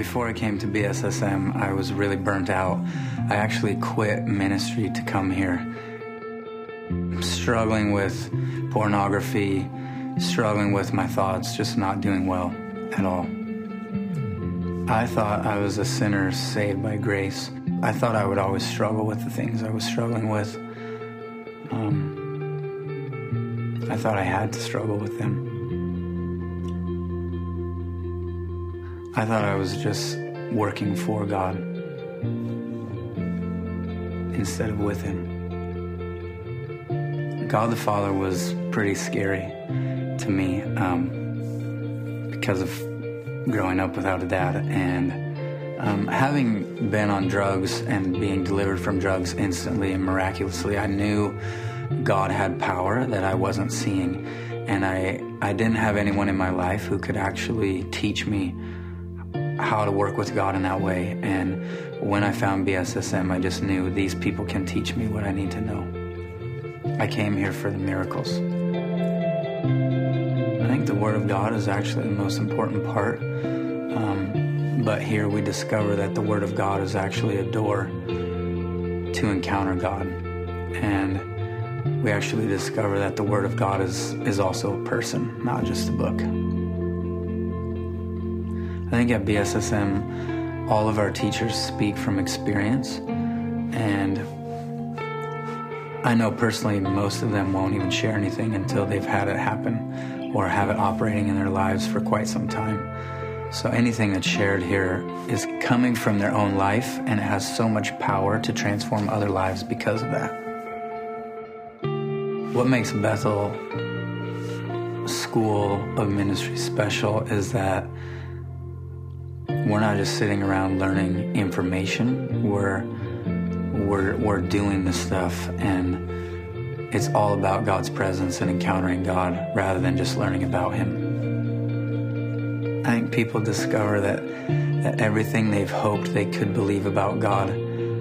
before I came to BSSM, I was really burnt out. I actually quit ministry to come here. Struggling with pornography, struggling with my thoughts, just not doing well at all. I thought I was a sinner saved by grace. I thought I would always struggle with the things I was struggling with. Um, I thought I had to struggle with them. I thought I was just working for God instead of with Him. God the Father was pretty scary to me um, because of growing up without a dad and um, having been on drugs and being delivered from drugs instantly and miraculously. I knew God had power that I wasn't seeing, and I I didn't have anyone in my life who could actually teach me how to work with God in that way. And when I found BSSM, I just knew these people can teach me what I need to know. I came here for the miracles. I think the Word of God is actually the most important part. Um, but here we discover that the Word of God is actually a door to encounter God. And we actually discover that the Word of God is, is also a person, not just a book. I think at BSSM, all of our teachers speak from experience, and I know personally most of them won't even share anything until they've had it happen or have it operating in their lives for quite some time. So anything that's shared here is coming from their own life and it has so much power to transform other lives because of that. What makes Bethel School of Ministry special is that we're not just sitting around learning information. We're we're we're doing the stuff and it's all about God's presence and encountering God rather than just learning about him. I think people discover that that everything they've hoped they could believe about God,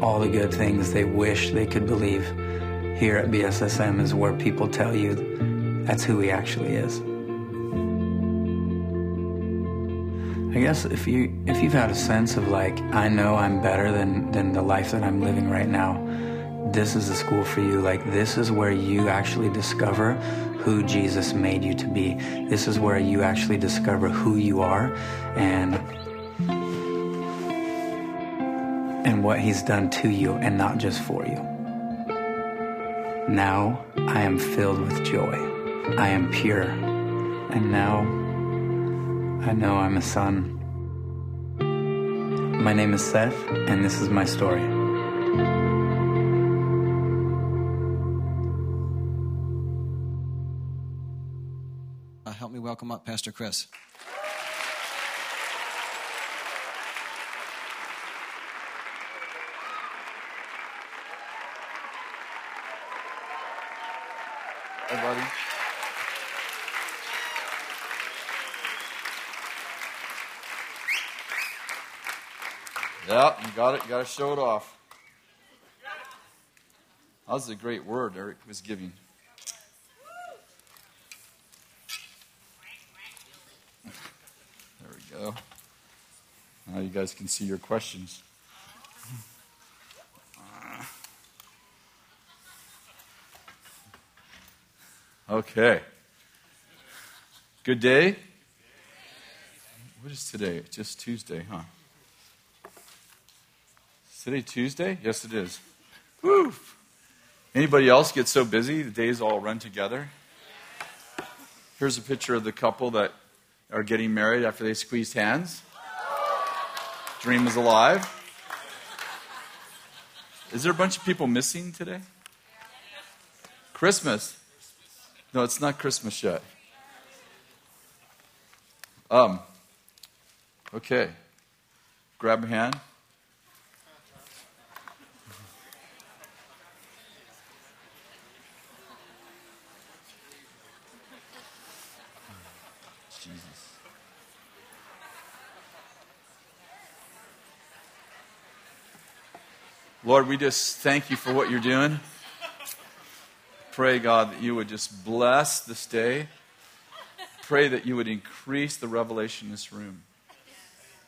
all the good things they wish they could believe here at BSSM is where people tell you that's who he actually is. I guess if you if you've had a sense of like I know I'm better than than the life that I'm living right now, this is the school for you. Like this is where you actually discover who Jesus made you to be. This is where you actually discover who you are and and what he's done to you and not just for you. Now I am filled with joy. I am pure. And now I know I'm a son. My name is Seth, and this is my story. Uh, help me welcome up Pastor Kris. Hey, buddy. Yeah, you got it. You got to show it off. That was a great word Eric was giving. There we go. Now you guys can see your questions. Okay. Good day. What is today? Just Tuesday, huh? Today Tuesday? Yes, it is. Woo! Anybody else get so busy the days all run together? Here's a picture of the couple that are getting married after they squeezed hands. Dream is alive. Is there a bunch of people missing today? Christmas. No, it's not Christmas yet. Um, okay. Grab a hand. Lord, we just thank you for what you're doing. Pray, God, that you would just bless this day. Pray that you would increase the revelation in this room.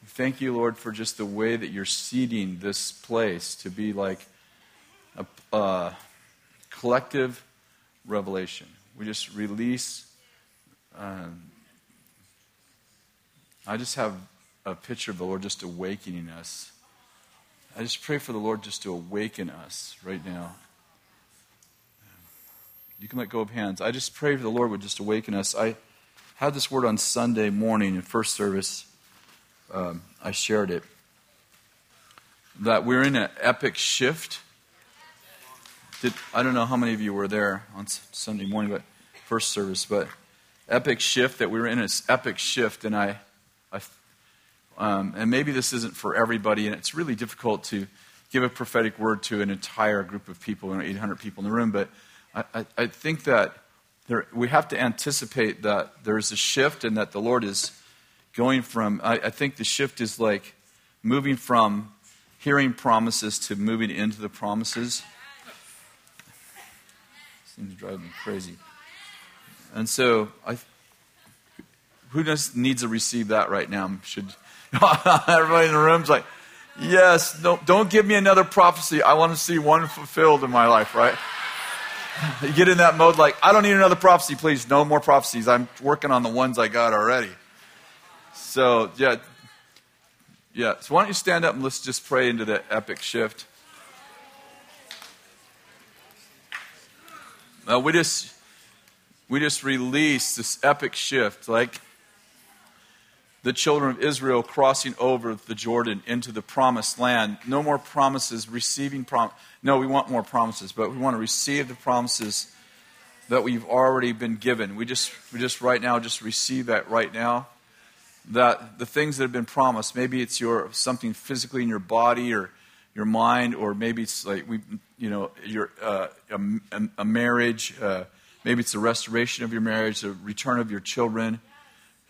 Thank you, Lord, for just the way that you're seeding this place to be like a, a collective revelation. We just release. Um, I just have a picture of the Lord just awakening us. I just pray for the Lord just to awaken us right now. You can let go of hands. I just pray for the Lord would just awaken us. I had this word on Sunday morning in first service. Um, I shared it. That we're in an epic shift. Did, I don't know how many of you were there on Sunday morning, but first service, but epic shift that we were in this epic shift, and I, I um, and maybe this isn't for everybody, and it's really difficult to give a prophetic word to an entire group of people, know, 800 people in the room, but I, I, I think that there, we have to anticipate that there's a shift and that the Lord is going from, I, I think the shift is like moving from hearing promises to moving into the promises. Seems to drive me crazy. And so, I, who just needs to receive that right now? Should everybody in the room's like, yes, no, don't give me another prophecy. I want to see one fulfilled in my life, right? you get in that mode like, I don't need another prophecy, please. No more prophecies. I'm working on the ones I got already. So, yeah. Yeah. So, why don't you stand up and let's just pray into the epic shift. Uh, we just we just release this epic shift, like the children of Israel crossing over the Jordan into the promised land. No more promises, receiving prom. No, we want more promises, but we want to receive the promises that we've already been given. We just, we just right now just receive that right now. That the things that have been promised, maybe it's your something physically in your body or your mind, or maybe it's like we, you know, your uh, a, a, marriage. Uh, maybe it's the restoration of your marriage, the return of your children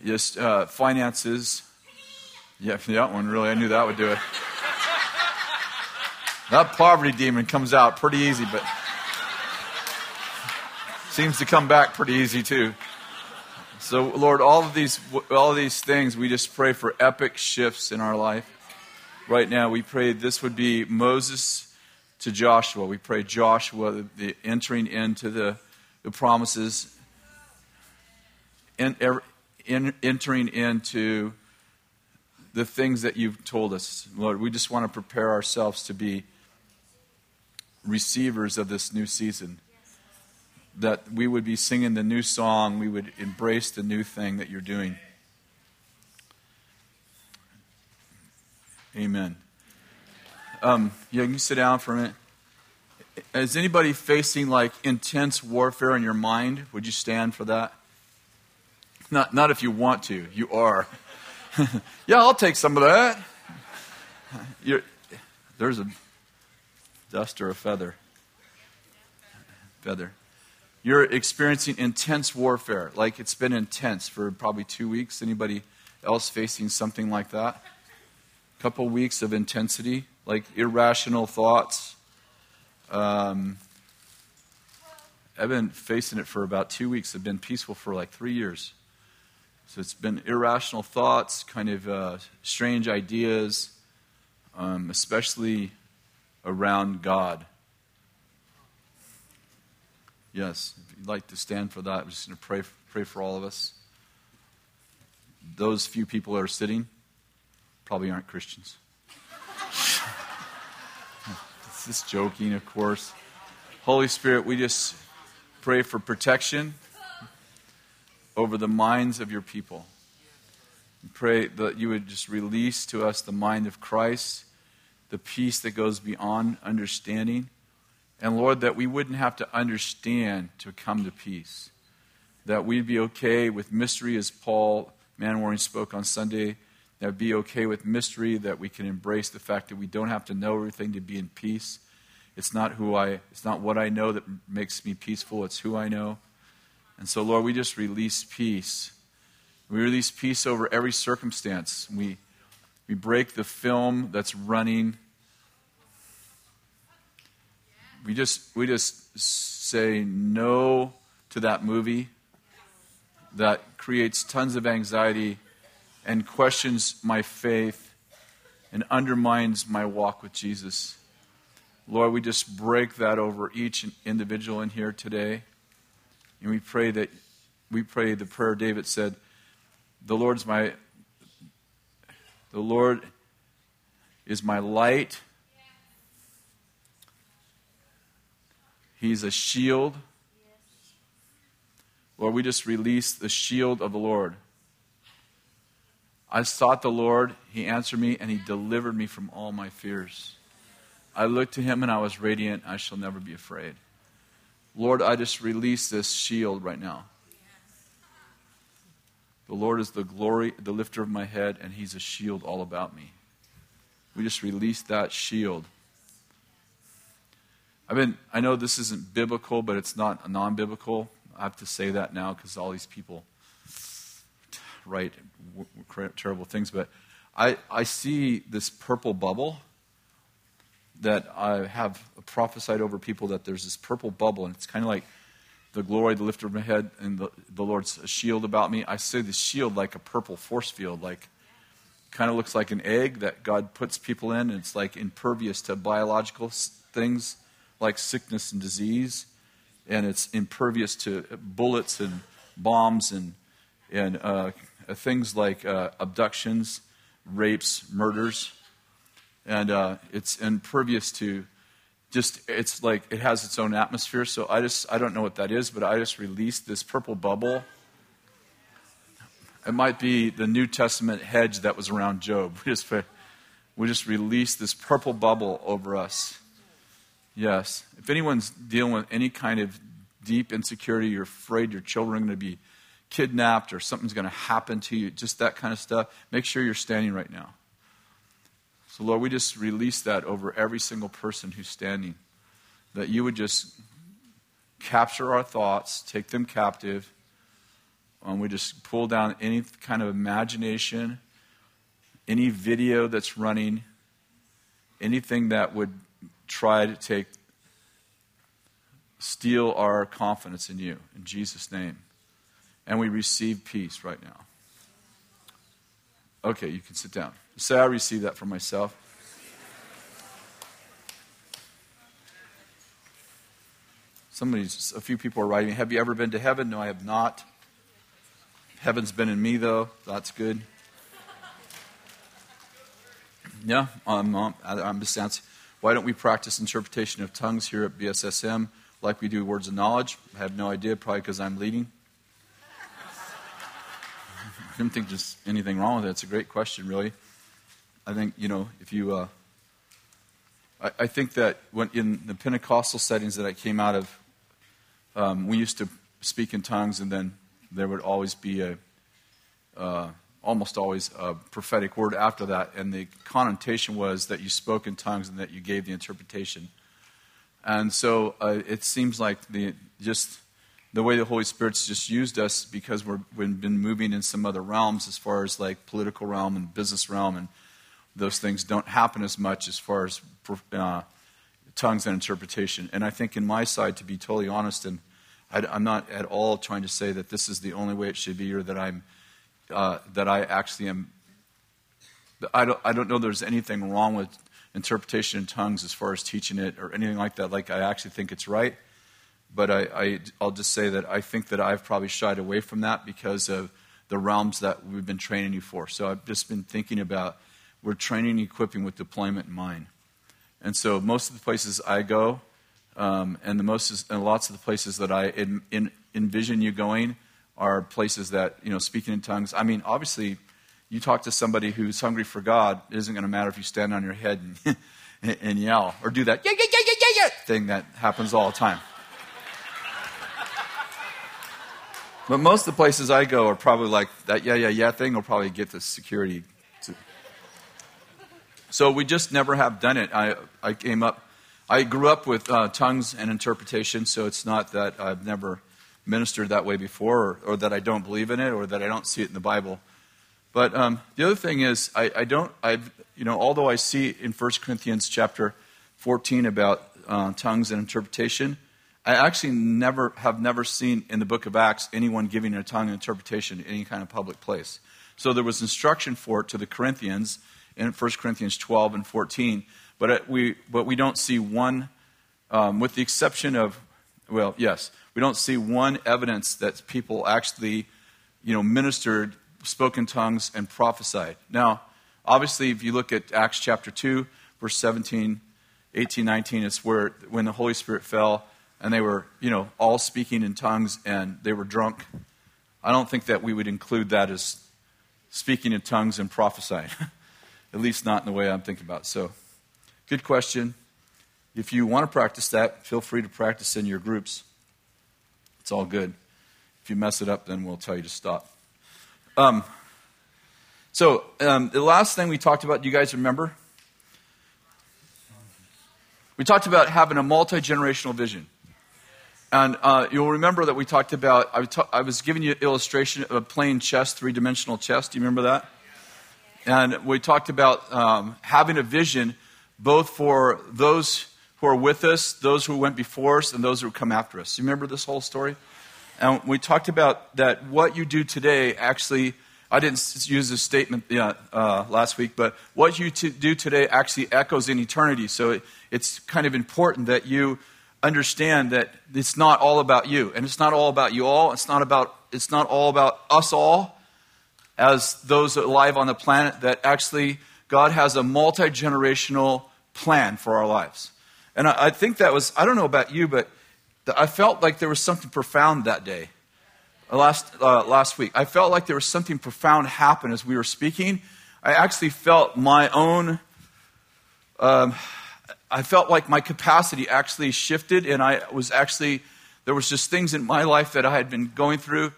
Yes, uh, finances. Yeah, that one really, I knew that would do it. That poverty demon comes out pretty easy, but seems to come back pretty easy too. So, Lord, all of these, all of these things, we just pray for epic shifts in our life. Right now, we pray this would be Moses to Joshua. We pray Joshua, the, the entering into the, the promises. And every, in, entering into the things that you've told us. Lord, we just want to prepare ourselves to be receivers of this new season. That we would be singing the new song, we would embrace the new thing that you're doing. Amen. Um, yeah, you can sit down for a minute. Is anybody facing like intense warfare in your mind? Would you stand for that? Not, not if you want to, you are. yeah, I'll take some of that. You're, there's a dust or a feather. Feather. You're experiencing intense warfare, like it's been intense for probably two weeks. Anybody else facing something like that? A couple weeks of intensity, like irrational thoughts. Um, I've been facing it for about two weeks. I've been peaceful for like three years. So it's been irrational thoughts, kind of uh, strange ideas, um, especially around God. Yes, if you'd like to stand for that, I'm just going to pray, pray for all of us. Those few people that are sitting probably aren't Christians. this is joking, of course. Holy Spirit, we just pray for protection over the minds of your people. pray that you would just release to us the mind of Christ, the peace that goes beyond understanding. And Lord, that we wouldn't have to understand to come to peace. That we'd be okay with mystery, as Paul Manwaring spoke on Sunday. That be okay with mystery, that we can embrace the fact that we don't have to know everything to be in peace. It's not who I it's not what I know that makes me peaceful, it's who I know. And so, Lord, we just release peace. We release peace over every circumstance. We, we break the film that's running. We just, we just say no to that movie that creates tons of anxiety and questions my faith and undermines my walk with Jesus. Lord, we just break that over each individual in here today. And we pray that we pray the prayer David said, The Lord's my the Lord is my light. He's a shield. Lord, we just release the shield of the Lord. I sought the Lord, He answered me, and He delivered me from all my fears. I looked to Him and I was radiant. I shall never be afraid. Lord, I just release this shield right now. The Lord is the glory, the lifter of my head, and He's a shield all about me. We just release that shield. I've been, I know this isn't biblical, but it's not non biblical. I have to say that now because all these people write terrible things. But I, I see this purple bubble that I have prophesied over people that there's this purple bubble, and it's kind of like the glory, the lifter of my head, and the, the Lord's shield about me. I see the shield like a purple force field, like kind of looks like an egg that God puts people in. And it's like impervious to biological things like sickness and disease, and it's impervious to bullets and bombs and and uh, things like uh, abductions, rapes, murders, and uh, it's impervious to just it's like it has its own atmosphere. So I just I don't know what that is, but I just released this purple bubble. It might be the New Testament hedge that was around Job. We just we just released this purple bubble over us. Yes. If anyone's dealing with any kind of deep insecurity, you're afraid your children are going to be kidnapped or something's going to happen to you, just that kind of stuff, make sure you're standing right now. So, Lord, we just release that over every single person who's standing. That you would just capture our thoughts, take them captive, and we just pull down any kind of imagination, any video that's running, anything that would try to take steal our confidence in you. In Jesus' name and we receive peace right now. Okay, you can sit down. Say, I receive that for myself. Somebody, a few people are writing, Have you ever been to heaven? No, I have not. Heaven's been in me, though. That's good. Yeah, um, um, I'm just asking, why don't we practice interpretation of tongues here at BSSM like we do words of knowledge? I have no idea, probably because I'm leading. I don't think there's anything wrong with it. It's a great question, really. I think, you know, if you. Uh, I, I, think that when in the Pentecostal settings that I came out of, um, we used to speak in tongues, and then there would always be a. Uh, almost always a prophetic word after that, and the connotation was that you spoke in tongues and that you gave the interpretation. And so uh, it seems like the just the way the Holy Spirit's just used us because we're, we've been moving in some other realms as far as like political realm and business realm, and those things don't happen as much as far as uh, tongues and interpretation. And I think in my side, to be totally honest, and I, am not at all trying to say that this is the only way it should be or that I'm uh, that I actually am. I don't, I don't know there's anything wrong with interpretation in tongues as far as teaching it or anything like that. Like, I actually think it's right but I, I, I'll just say that I think that I've probably shied away from that because of the realms that we've been training you for. So I've just been thinking about we're training and equipping with deployment in mind. And so most of the places I go, um, and the most and lots of the places that I in, in, envision you going are places that you know speaking in tongues. I mean, obviously, you talk to somebody who's hungry for God. It isn't going to matter if you stand on your head and, and yell or do that yeah yeah yeah yeah yeah thing that happens all the time. But most of the places I go are probably like that yeah, yeah, yeah thing will probably get the security. So we just never have done it. I, I came up, I grew up with uh, tongues and interpretation, so it's not that I've never ministered that way before or, or, that I don't believe in it or that I don't see it in the Bible. But um, the other thing is, I, I, don't, I've, you know, although I see in 1 Corinthians chapter 14 about uh, tongues and interpretation, I actually never have never seen in the book of Acts anyone giving a tongue interpretation in any kind of public place. So there was instruction for it to the Corinthians in 1 Corinthians 12 and 14. But we, but we don't see one, um, with the exception of, well, yes, we don't see one evidence that people actually, you know, ministered, spoke in tongues, and prophesied. Now, obviously, if you look at Acts chapter 2, verse 17, 18, 19, it's where when the Holy Spirit fell and they were, you know, all speaking in tongues and they were drunk. I don't think that we would include that as speaking in tongues and prophesying. At least not in the way I'm thinking about. So, good question. If you want to practice that, feel free to practice in your groups. It's all good. If you mess it up, then we'll tell you to stop. Um, so, um, the last thing we talked about, do you guys remember? We talked about having a multi generational vision. And uh, you'll remember that we talked about, I, ta- I was giving you an illustration of a plain chess, three dimensional chess. Do you remember that? And we talked about um, having a vision both for those who are with us, those who went before us, and those who come after us. You remember this whole story? And we talked about that what you do today actually, I didn't use this statement yeah, uh, last week, but what you do today actually echoes in eternity. So it, it's kind of important that you understand that it's not all about you, and it's not all about you all. It's not about it's not all about us all as those alive on the planet. That actually God has a multi generational plan for our lives, and I, I, think that was I don't know about you, but I felt like there was something profound that day. Uh, last uh, last week, I felt like there was something profound happen as we were speaking. I actually felt my own. Um, I felt like my capacity actually shifted, and I was actually, there was just things in my life that I had been going through.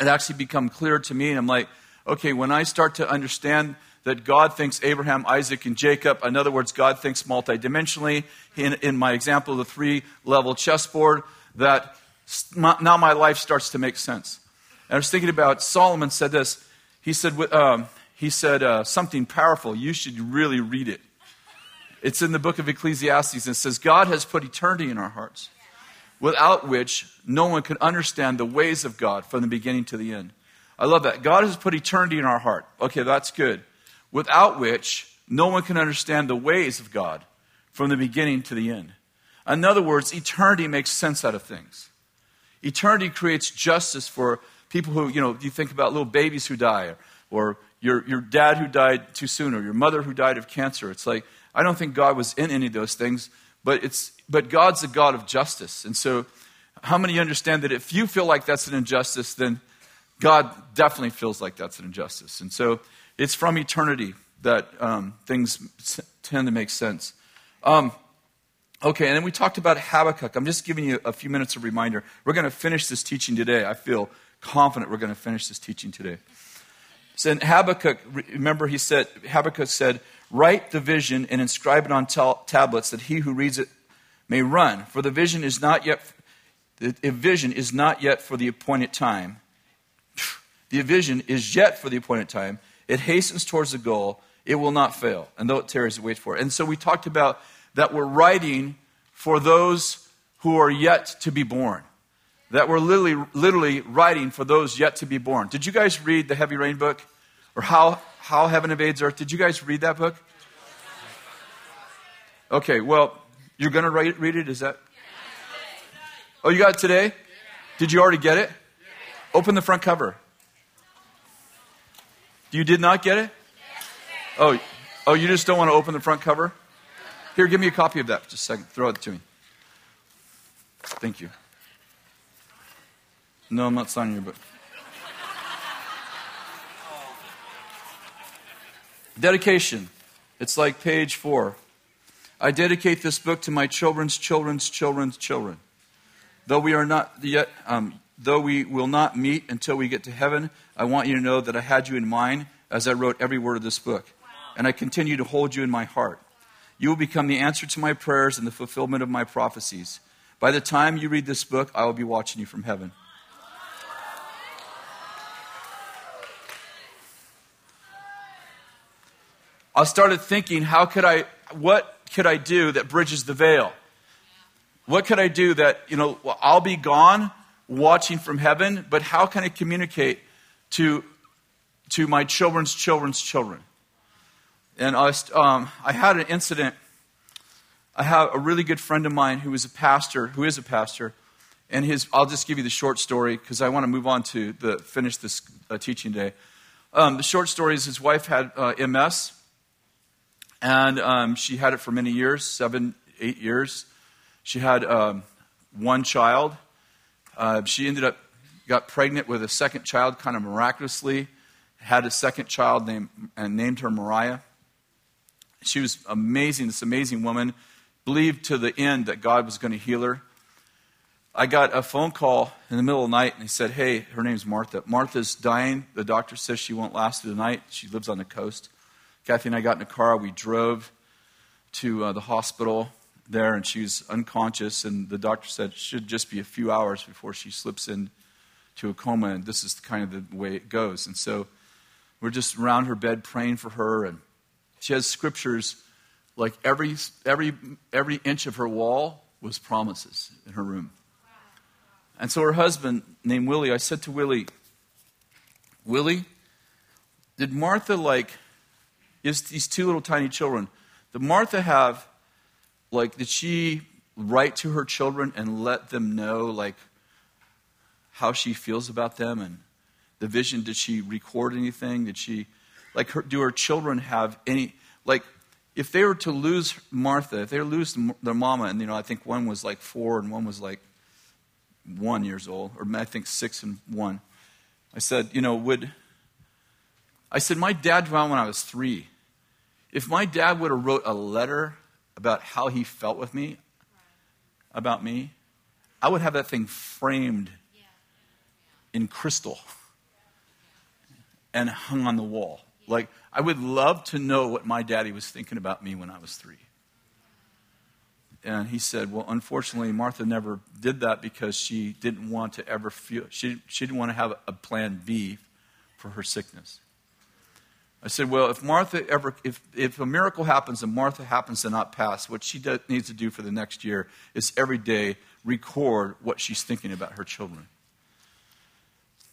It actually become clear to me, and I'm like, okay, when I start to understand that God thinks Abraham, Isaac, and Jacob, in other words, God thinks multidimensionally, in, in my example of the three level chessboard, that now my life starts to make sense. And I was thinking about, Solomon said this. He said, um, he said uh, something powerful. You should really read it. It's in the book of Ecclesiastes. And it says, God has put eternity in our hearts, without which no one could understand the ways of God from the beginning to the end. I love that. God has put eternity in our heart. Okay, that's good. Without which no one can understand the ways of God from the beginning to the end. In other words, eternity makes sense out of things. Eternity creates justice for people who, you know, you think about little babies who die, or, or your, your dad who died too soon, or your mother who died of cancer. It's like I don't think God was in any of those things, but, it's, but God's a God of justice. And so, how many understand that if you feel like that's an injustice, then God definitely feels like that's an injustice. And so, it's from eternity that um, things tend to make sense. Um, okay, and then we talked about Habakkuk. I'm just giving you a few minutes of reminder. We're going to finish this teaching today. I feel confident we're going to finish this teaching today. So in Habakkuk, remember he said, Habakkuk said, Write the vision and inscribe it on tablets that he who reads it may run. For the vision is not yet the vision is not yet for the appointed time. The vision is yet for the appointed time. It hastens towards the goal. It will not fail. And though it tarries, it waits for it. And so we talked about that we're writing for those who are yet to be born. That we're literally, literally writing for those yet to be born. Did you guys read the Heavy Rain book? Or how how Heaven Invades Earth. Did you guys read that book? Okay, well, you're going to read it? Is that? Oh, you got it today? Did you already get it? Open the front cover. You did not get it? Oh, oh, you just don't want to open the front cover? Here, give me a copy of that. Just a second. Throw it to me. Thank you. No, I'm not signing your book. Dedication. It's like page four. I dedicate this book to my children's children's children's children. Though we are not yet, um, though we will not meet until we get to heaven, I want you to know that I had you in mind as I wrote every word of this book, and I continue to hold you in my heart. You will become the answer to my prayers and the fulfillment of my prophecies. By the time you read this book, I will be watching you from heaven. I started thinking, how could I, what could I do that bridges the veil? What could I do that, you know, I'll be gone watching from heaven, but how can I communicate to, to my children's children's children? And I, um, I had an incident. I have a really good friend of mine who is a pastor, who is a pastor, and his. I'll just give you the short story because I want to move on to the finish this uh, teaching day. Um, the short story is his wife had uh, MS, and um, she had it for many years, seven, eight years. She had um, one child. Uh, she ended up got pregnant with a second child, kind of miraculously. Had a second child named and named her Mariah. She was amazing. This amazing woman believed to the end that God was going to heal her. I got a phone call in the middle of the night, and he said, Hey, her name's Martha. Martha's dying. The doctor says she won't last through the night. She lives on the coast. Kathy and I got in a car. We drove to uh, the hospital there, and she was unconscious. And the doctor said it should just be a few hours before she slips into a coma. And this is kind of the way it goes. And so we're just around her bed praying for her. And she has scriptures like every, every, every inch of her wall was promises in her room. And so her husband, named Willie, I said to Willie, Willie, did Martha like is these two little tiny children? Did Martha have like did she write to her children and let them know like how she feels about them and the vision? Did she record anything? Did she like her, do her children have any like if they were to lose Martha, if they lose their mama, and you know, I think one was like four and one was like one years old, or I think six and one. I said, you know, would I said my dad drowned when I was three. If my dad would have wrote a letter about how he felt with me, about me, I would have that thing framed in crystal and hung on the wall. Like I would love to know what my daddy was thinking about me when I was three. And he said, Well, unfortunately, Martha never did that because she didn't want to ever feel, she, she didn't want to have a plan B for her sickness. I said, Well, if Martha ever, if, if a miracle happens and Martha happens to not pass, what she does, needs to do for the next year is every day record what she's thinking about her children.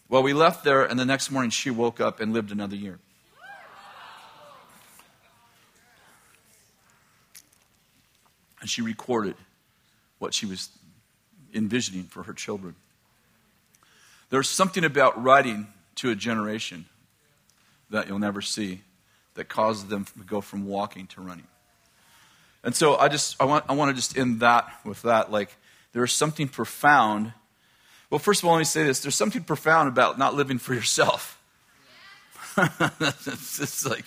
Well, we left there, and the next morning she woke up and lived another year. And she recorded what she was envisioning for her children. There's something about writing to a generation that you'll never see that causes them to go from walking to running. And so I just I want I want to just end that with that like there's something profound. Well, first of all, let me say this: there's something profound about not living for yourself. it's just like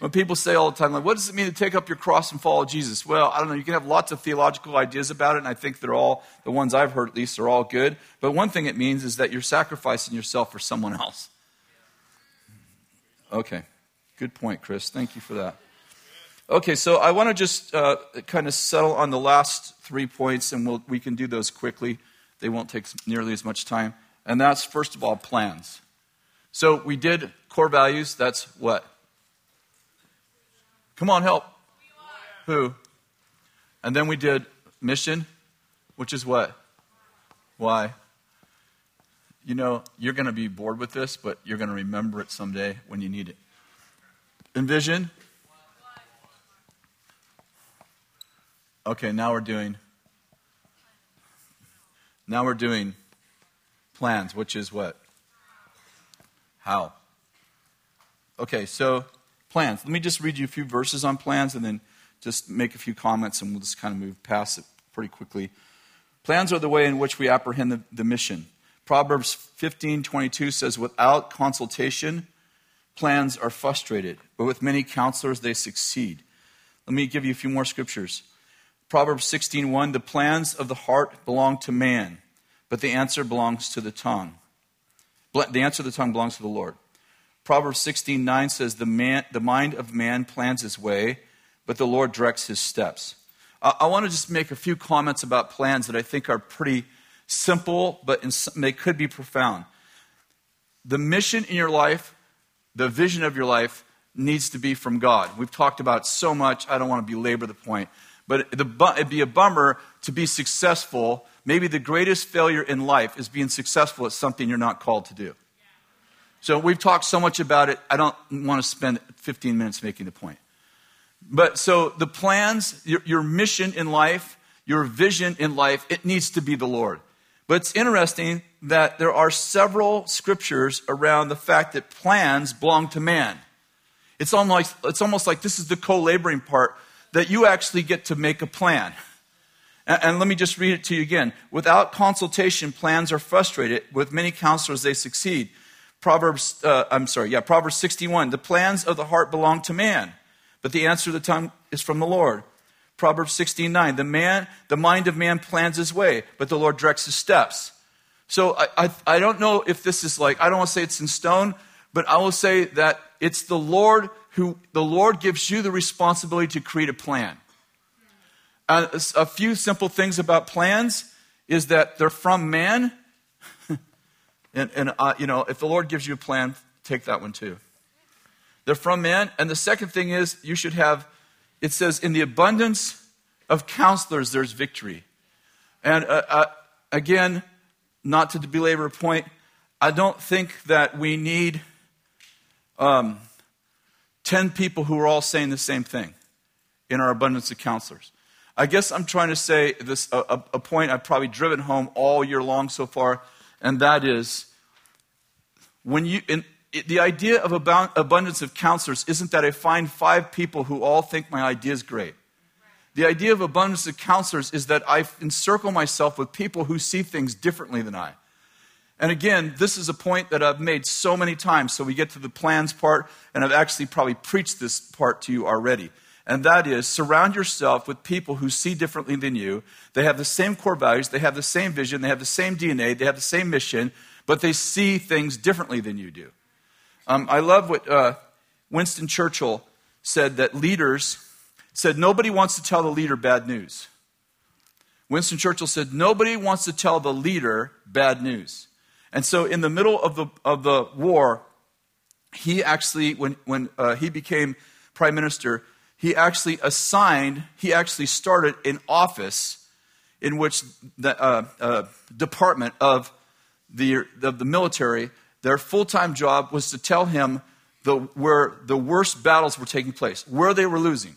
when people say all the time, like, what does it mean to take up your cross and follow Jesus? Well, I don't know. You can have lots of theological ideas about it, and I think they're all, the ones I've heard at least, are all good. But one thing it means is that you're sacrificing yourself for someone else. Okay. Good point, Kris. Thank you for that. Okay, so I want to just uh, kind of settle on the last three points, and we'll, we can do those quickly. They won't take nearly as much time. And that's, first of all, plans. So we did core values. That's what? Come on, help. Who? And then we did mission, which is what? Why? You know, you're going to be bored with this, but you're going to remember it someday when you need it. Envision. Okay, now we're doing. Now we're doing plans, which is what? How? Okay, so plans. Let me just read you a few verses on plans and then just make a few comments and we'll just kind of move past it pretty quickly. Plans are the way in which we apprehend the, the mission. Proverbs 15 22 says, Without consultation, plans are frustrated, but with many counselors, they succeed. Let me give you a few more scriptures. Proverbs 16:1 The plans of the heart belong to man, but the answer belongs to the tongue. The answer of the tongue belongs to the Lord. Proverbs 16 9 says, the, man, the mind of man plans his way, but the Lord directs his steps. Uh, I want to just make a few comments about plans that I think are pretty simple, but in, they could be profound. The mission in your life, the vision of your life, needs to be from God. We've talked about so much, I don't want to belabor the point. But it'd be a bummer to be successful. Maybe the greatest failure in life is being successful at something you're not called to do. So we've talked so much about it, I don't want to spend 15 minutes making the point. But so the plans, your, your mission in life, your vision in life, it needs to be the Lord. But it's interesting that there are several scriptures around the fact that plans belong to man. It's almost, it's almost like this is the co laboring part that you actually get to make a plan. And, and, let me just read it to you again. Without consultation, plans are frustrated. With many counselors, they succeed. Proverbs, uh, I'm sorry, yeah, Proverbs 61. The plans of the heart belong to man, but the answer of the tongue is from the Lord. Proverbs 16:9. The man, the mind of man plans his way, but the Lord directs his steps. So I, I, I don't know if this is like, I don't want to say it's in stone, but I will say that it's the Lord who, the Lord gives you the responsibility to create a plan. Uh, a few simple things about plans is that they're from man. and, and uh, you know, if the Lord gives you a plan, take that one too. They're from man. And the second thing is you should have, it says, in the abundance of counselors, there's victory. And uh, uh again, not to belabor a point, I don't think that we need um, 10 people who are all saying the same thing in our abundance of counselors. I guess I'm trying to say this a, a point I've probably driven home all year long so far, and that is when you in, the idea of abundance of counselors isn't that I find five people who all think my idea is great. The idea of abundance of counselors is that I encircle myself with people who see things differently than I. And again, this is a point that I've made so many times. So we get to the plans part, and I've actually probably preached this part to you already. And that is surround yourself with people who see differently than you. They have the same core values, they have the same vision, they have the same DNA, they have the same mission, but they see things differently than you do. Um, I love what uh, Winston Churchill said that leaders said nobody wants to tell the leader bad news. Winston Churchill said nobody wants to tell the leader bad news. And so, in the middle of the, of the war, he actually, when, when uh, he became prime minister, he actually assigned, he actually started an office in which the uh, uh, department of the, of the military, their full time job was to tell him the, where the worst battles were taking place, where they were losing.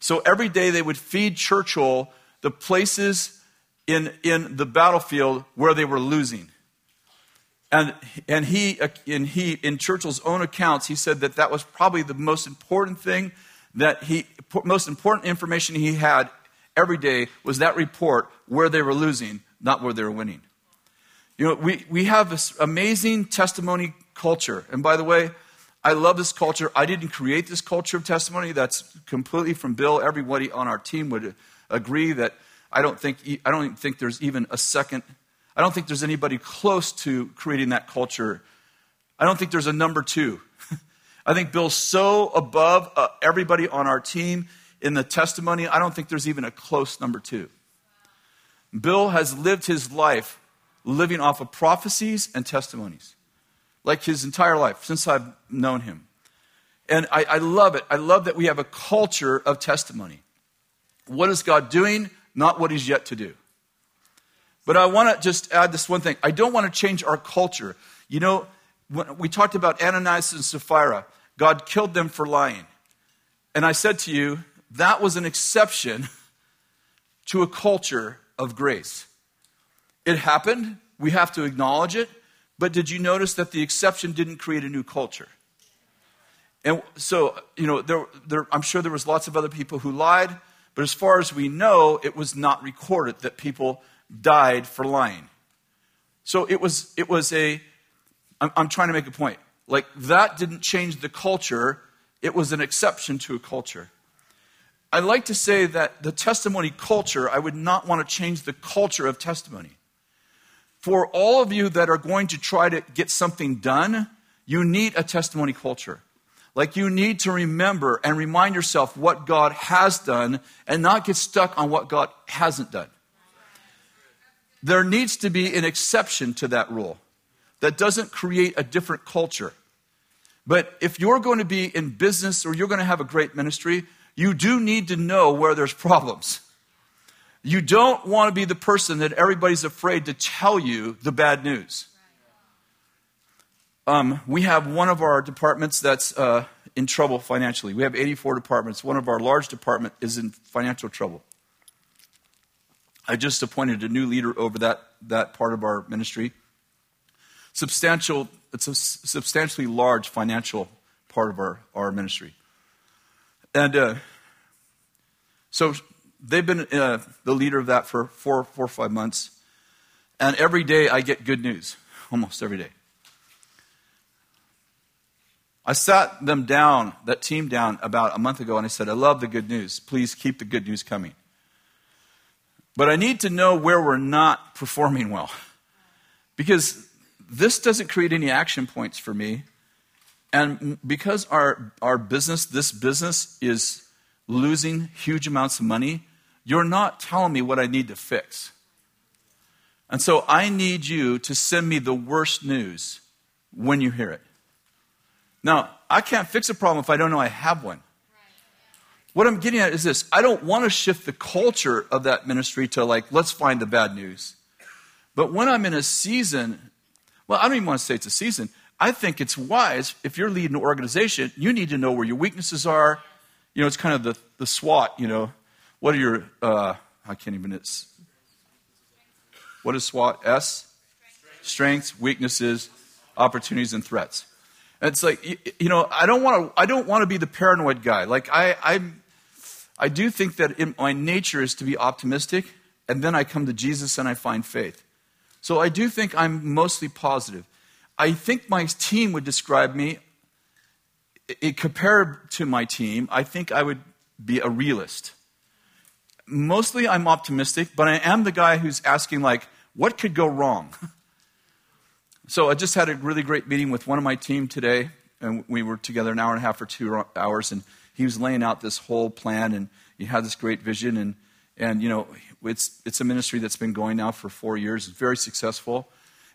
So every day they would feed Churchill the places in, in the battlefield where they were losing. And, and he, in, he, in Churchill's own accounts, he said that that was probably the most important thing that he, most important information he had every day was that report where they were losing, not where they were winning. You know, we, we have this amazing testimony culture. And by the way, I love this culture. I didn't create this culture of testimony. That's completely from Bill. Everybody on our team would agree that I don't think, I don't think there's even a second, I don't think there's anybody close to creating that culture. I don't think there's a number two. I think Bill's so above uh, everybody on our team in the testimony, I don't think there's even a close number two. Bill has lived his life living off of prophecies and testimonies like his entire life since I've known him. And I, I, love it. I love that we have a culture of testimony. What is God doing? Not what he's yet to do. But I want to just add this one thing. I don't want to change our culture. You know, when we talked about Ananias and Sapphira, God killed them for lying. And I said to you, that was an exception to a culture of grace. It happened. We have to acknowledge it. But did you notice that the exception didn't create a new culture? And so, you know, there, there, I'm sure there was lots of other people who lied, but as far as we know, it was not recorded that people died for lying. So it was, it was a, I'm, I'm trying to make a point. Like, that didn't change the culture, it was an exception to a culture. I like to say that the testimony culture, I would not want to change the culture of testimony for all of you that are going to try to get something done, you need a testimony culture. Like you need to remember and remind yourself what God has done and not get stuck on what God hasn't done. There needs to be an exception to that rule that doesn't create a different culture. But if you're going to be in business or you're going to have a great ministry, you do need to know where there's problems. You don't want to be the person that everybody's afraid to tell you the bad news. Um, we have one of our departments that's uh, in trouble financially. We have 84 departments. One of our large department is in financial trouble. I just appointed a new leader over that, that part of our ministry. Substantial, it's a substantially large financial part of our, our ministry. And uh, so they've been uh, the leader of that for four, four or five months. And every day I get good news, almost every day. I sat them down, that team down, about a month ago, and I said, I love the good news. Please keep the good news coming. But I need to know where we're not performing well. Because this doesn't create any action points for me. And because our, our business, this business, is losing huge amounts of money, you're not telling me what I need to fix. And so I need you to send me the worst news when you hear it. Now, I can't fix a problem if I don't know I have one. What I'm getting at is this I don't want to shift the culture of that ministry to like, let's find the bad news. But when I'm in a season, well, I don't even want to say it's a season. I think it's wise if you're leading an organization, you need to know where your weaknesses are. You know, it's kind of the, the SWOT, you know. What are your, uh, I can't even, it's, what is SWOT? S? Strengths, weaknesses, opportunities, and threats. it's like, you know, I don't want to, I don't want to be the paranoid guy. Like, I, I'm, I do think that in, my nature is to be optimistic, and then I come to Jesus and I find faith. So I do think I'm mostly positive. I think my team would describe me, it, compared to my team, I think I would be a realist. Mostly I'm optimistic, but I am the guy who's asking, like, what could go wrong? so I just had a really great meeting with one of my team today, and we were together an hour and a half or two hours, and he was laying out this whole plan and he had this great vision and and you know it's it's a ministry that's been going now for four years very successful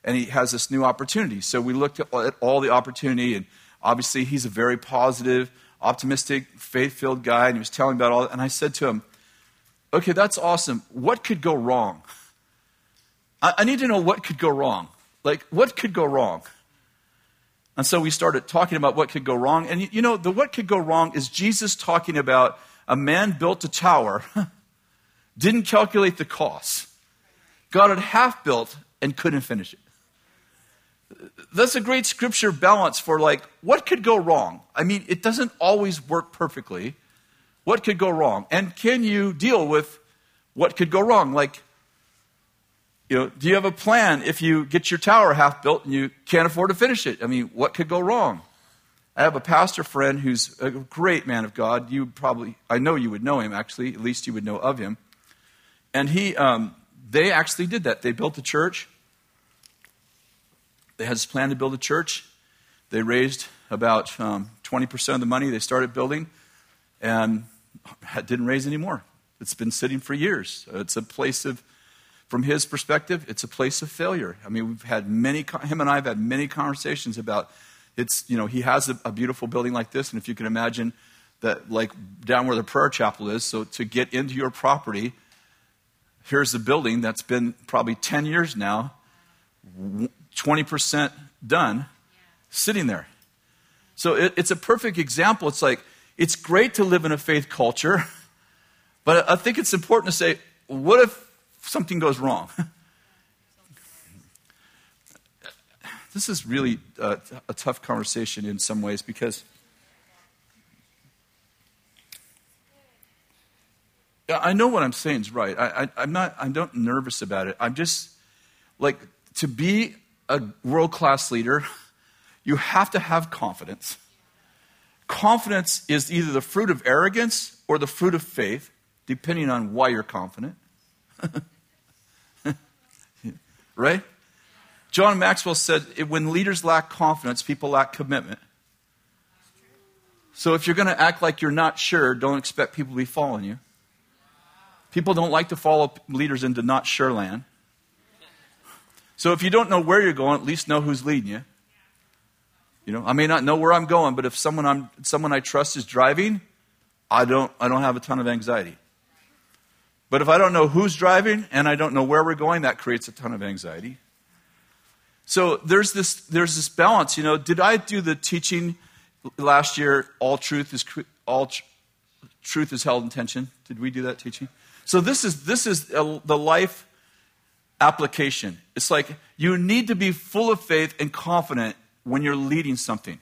and he has this new opportunity so we looked at, all the opportunity and obviously he's a very positive optimistic faith-filled guy and he was telling about all That, and i said to him okay that's awesome what could go wrong I, I need to know what could go wrong like what could go wrong and so we started talking about what could go wrong. And you know, the what could go wrong is Jesus talking about a man built a tower, didn't calculate the cost, got it half built, and couldn't finish it. That's a great scripture balance for like, what could go wrong? I mean, it doesn't always work perfectly. What could go wrong? And can you deal with what could go wrong? Like, you know, do you have a plan if you get your tower half built and you can't afford to finish it? I mean, what could go wrong? I have a pastor friend who's a great man of God. You probably, I know you would know him actually, at least you would know of him. And he, um, they actually did that. They built a church. They had this plan to build a church. They raised about um, 20% of the money they started building and didn't raise any more. It's been sitting for years. It's a place of from his perspective, it's a place of failure. I mean, we've had many, him and I have had many conversations about it's, you know, he has a, a beautiful building like this, and if you can imagine that, like down where the prayer chapel is, so to get into your property, here's the building that's been probably 10 years now, 20% done, sitting there. So it, it's a perfect example. It's like, it's great to live in a faith culture, but I think it's important to say, what if something goes wrong. this is really a, a tough conversation in some ways because I know what I'm saying is right. I, I, am not. I'm not nervous about it. I'm just like to be a world class leader. You have to have confidence. Confidence is either the fruit of arrogance or the fruit of faith, depending on why you're confident. right? John Maxwell said when leaders lack confidence, people lack commitment. So if you're going to act like you're not sure, don't expect people to be following you. People don't like to follow leaders into not sure land. So if you don't know where you're going, at least know who's leading you. You know, I may not know where I'm going, but if someone I'm someone I trust is driving, I don't I don't have a ton of anxiety. But if I don't know who's driving and I don't know where we're going, that creates a ton of anxiety. So there's this, there's this balance. You know, did I do the teaching last year, all truth is all tr- truth is held in tension. Did we do that teaching? So this is this is a, the life application. It's like you need to be full of faith and confident when you're leading something.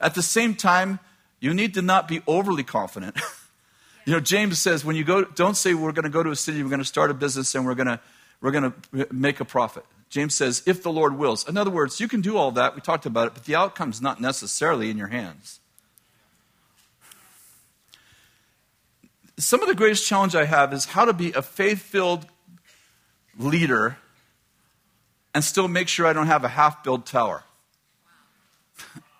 At the same time, you need to not be overly confident. you know, James says when you go, don't say we're going to go to a city, we're going to start a business, and we're going to we're going to make a profit. James says, if the Lord wills. In other words, you can do all that. We talked about it, but the outcome's not necessarily in your hands. Some of the greatest challenge I have is how to be a faith filled leader and still make sure I don't have a half built tower.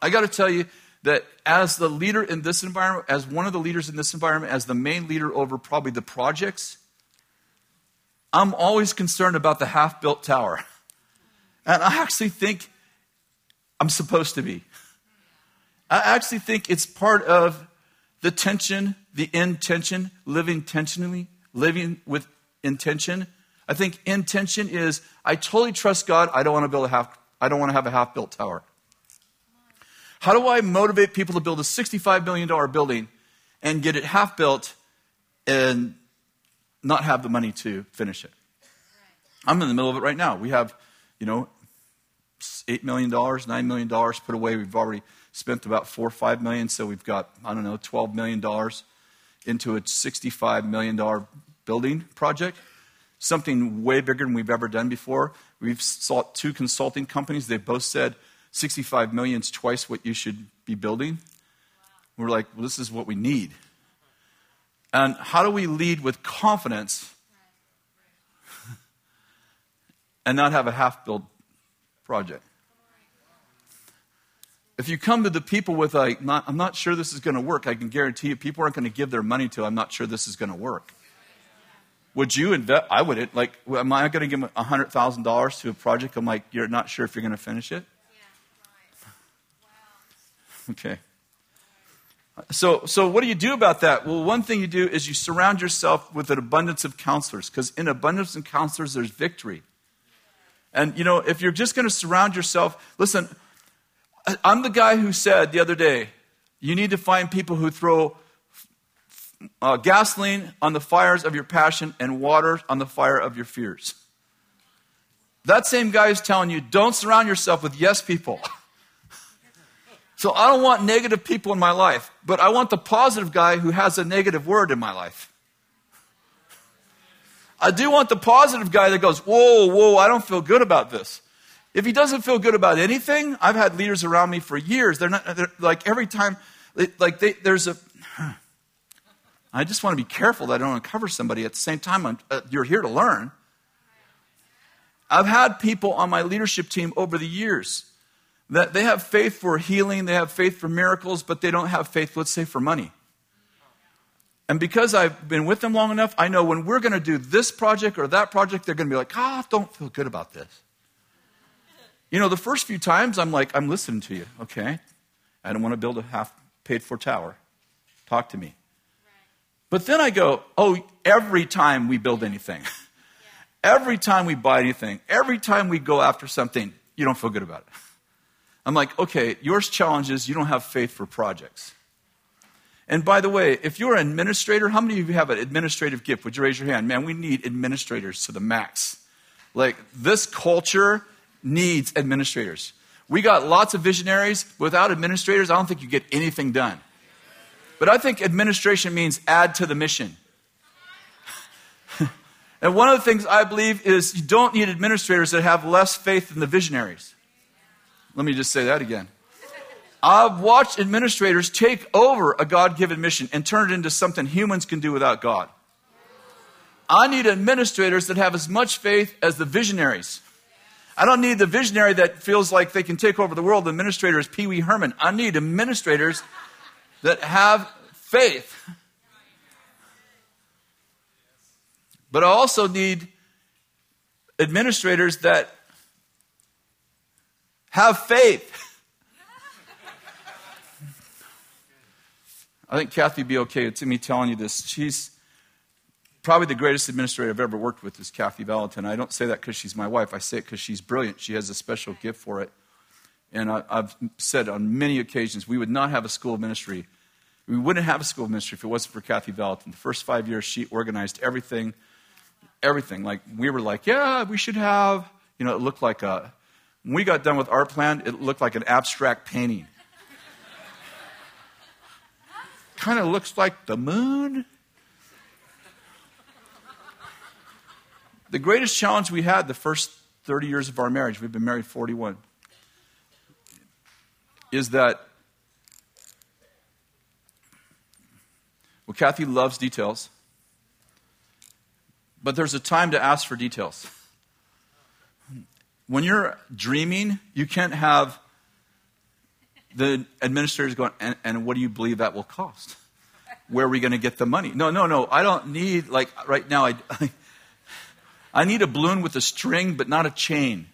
I got to tell you that as the leader in this environment, as one of the leaders in this environment, as the main leader over probably the projects, I'm always concerned about the half built tower. And I actually think I'm supposed to be. I actually think it's part of the tension, the intention, living tensionally, living with intention I think intention is I totally trust God. I don't want to build a half, I don't want to have a half built tower. How do I motivate people to build a $65 million building and get it half built and not have the money to finish it? I'm in the middle of it right now. We have, you know, $8 million, $9 million put away. We've already spent about four or five million, so we've got, I don't know, $12 million into a $65 million building project something way bigger than we've ever done before. We've sought two consulting companies. They both said 65 million is twice what you should be building. We're like, well, this is what we need. And how do we lead with confidence and not have a half built project? If you come to the people with a, not, I'm not sure this is going to work, I can guarantee you people aren't going to give their money to, I'm not sure this is going to work. Would you invest? I wouldn't. Like, am I going to give $100,000 to a project? I'm like, you're not sure if you're going to finish it? Okay. So, so what do you do about that? Well, one thing you do is you surround yourself with an abundance of counselors, because in abundance of counselors, there's victory. And, you know, if you're just going to surround yourself, listen, I'm the guy who said the other day, you need to find people who throw uh, gasoline on the fires of your passion and water on the fire of your fears. That same guy is telling you don't surround yourself with yes people. so I don't want negative people in my life, but I want the positive guy who has a negative word in my life. I do want the positive guy that goes, Whoa, whoa, I don't feel good about this. If he doesn't feel good about anything, I've had leaders around me for years. They're not, they're, like every time, like they, there's a, I just want to be careful that I don't uncover somebody. At the same time, uh, you're here to learn. I've had people on my leadership team over the years that they have faith for healing, they have faith for miracles, but they don't have faith, let's say, for money. And because I've been with them long enough, I know when we're going to do this project or that project, they're going to be like, ah, don't feel good about this. You know, the first few times, I'm like, I'm listening to you, okay? I don't want to build a half paid for tower. Talk to me. But then I go, oh, every time we build anything, every time we buy anything, every time we go after something, you don't feel good about it. I'm like, okay, yours challenges you don't have faith for projects. And by the way, if you're an administrator, how many of you have an administrative gift? Would you raise your hand? Man, we need administrators to the max. Like, this culture needs administrators. We got lots of visionaries. Without administrators, I don't think you get anything done. But I think administration means add to the mission. and one of the things I believe is you don't need administrators that have less faith than the visionaries. Let me just say that again. I've watched administrators take over a God given mission and turn it into something humans can do without God. I need administrators that have as much faith as the visionaries. I don't need the visionary that feels like they can take over the world. The administrator is Pee Wee Herman. I need administrators that have faith. But I also need administrators that have faith. I think Kathy would be okay with me telling you this. She's probably the greatest administrator I've ever worked with is Kathy Vallotton. I don't say that because she's my wife. I say it because she's brilliant. She has a special gift for it. And I, I've said on many occasions, we would not have a school of ministry. We wouldn't have a school of ministry if it wasn't for Kathy Vallotton. The first five years, she organized everything, everything. Like, we were like, yeah, we should have, you know, it looked like a, when we got done with our plan, it looked like an abstract painting. kind of looks like the moon. The greatest challenge we had the first 30 years of our marriage, we've been married 41, is that, well, Kathy loves details, but there's a time to ask for details. When you're dreaming, you can't have the administrators going, and, and what do you believe that will cost? Where are we going to get the money? No, no, no. I don't need, like, right now, I, I, I need a balloon with a string, but not a chain.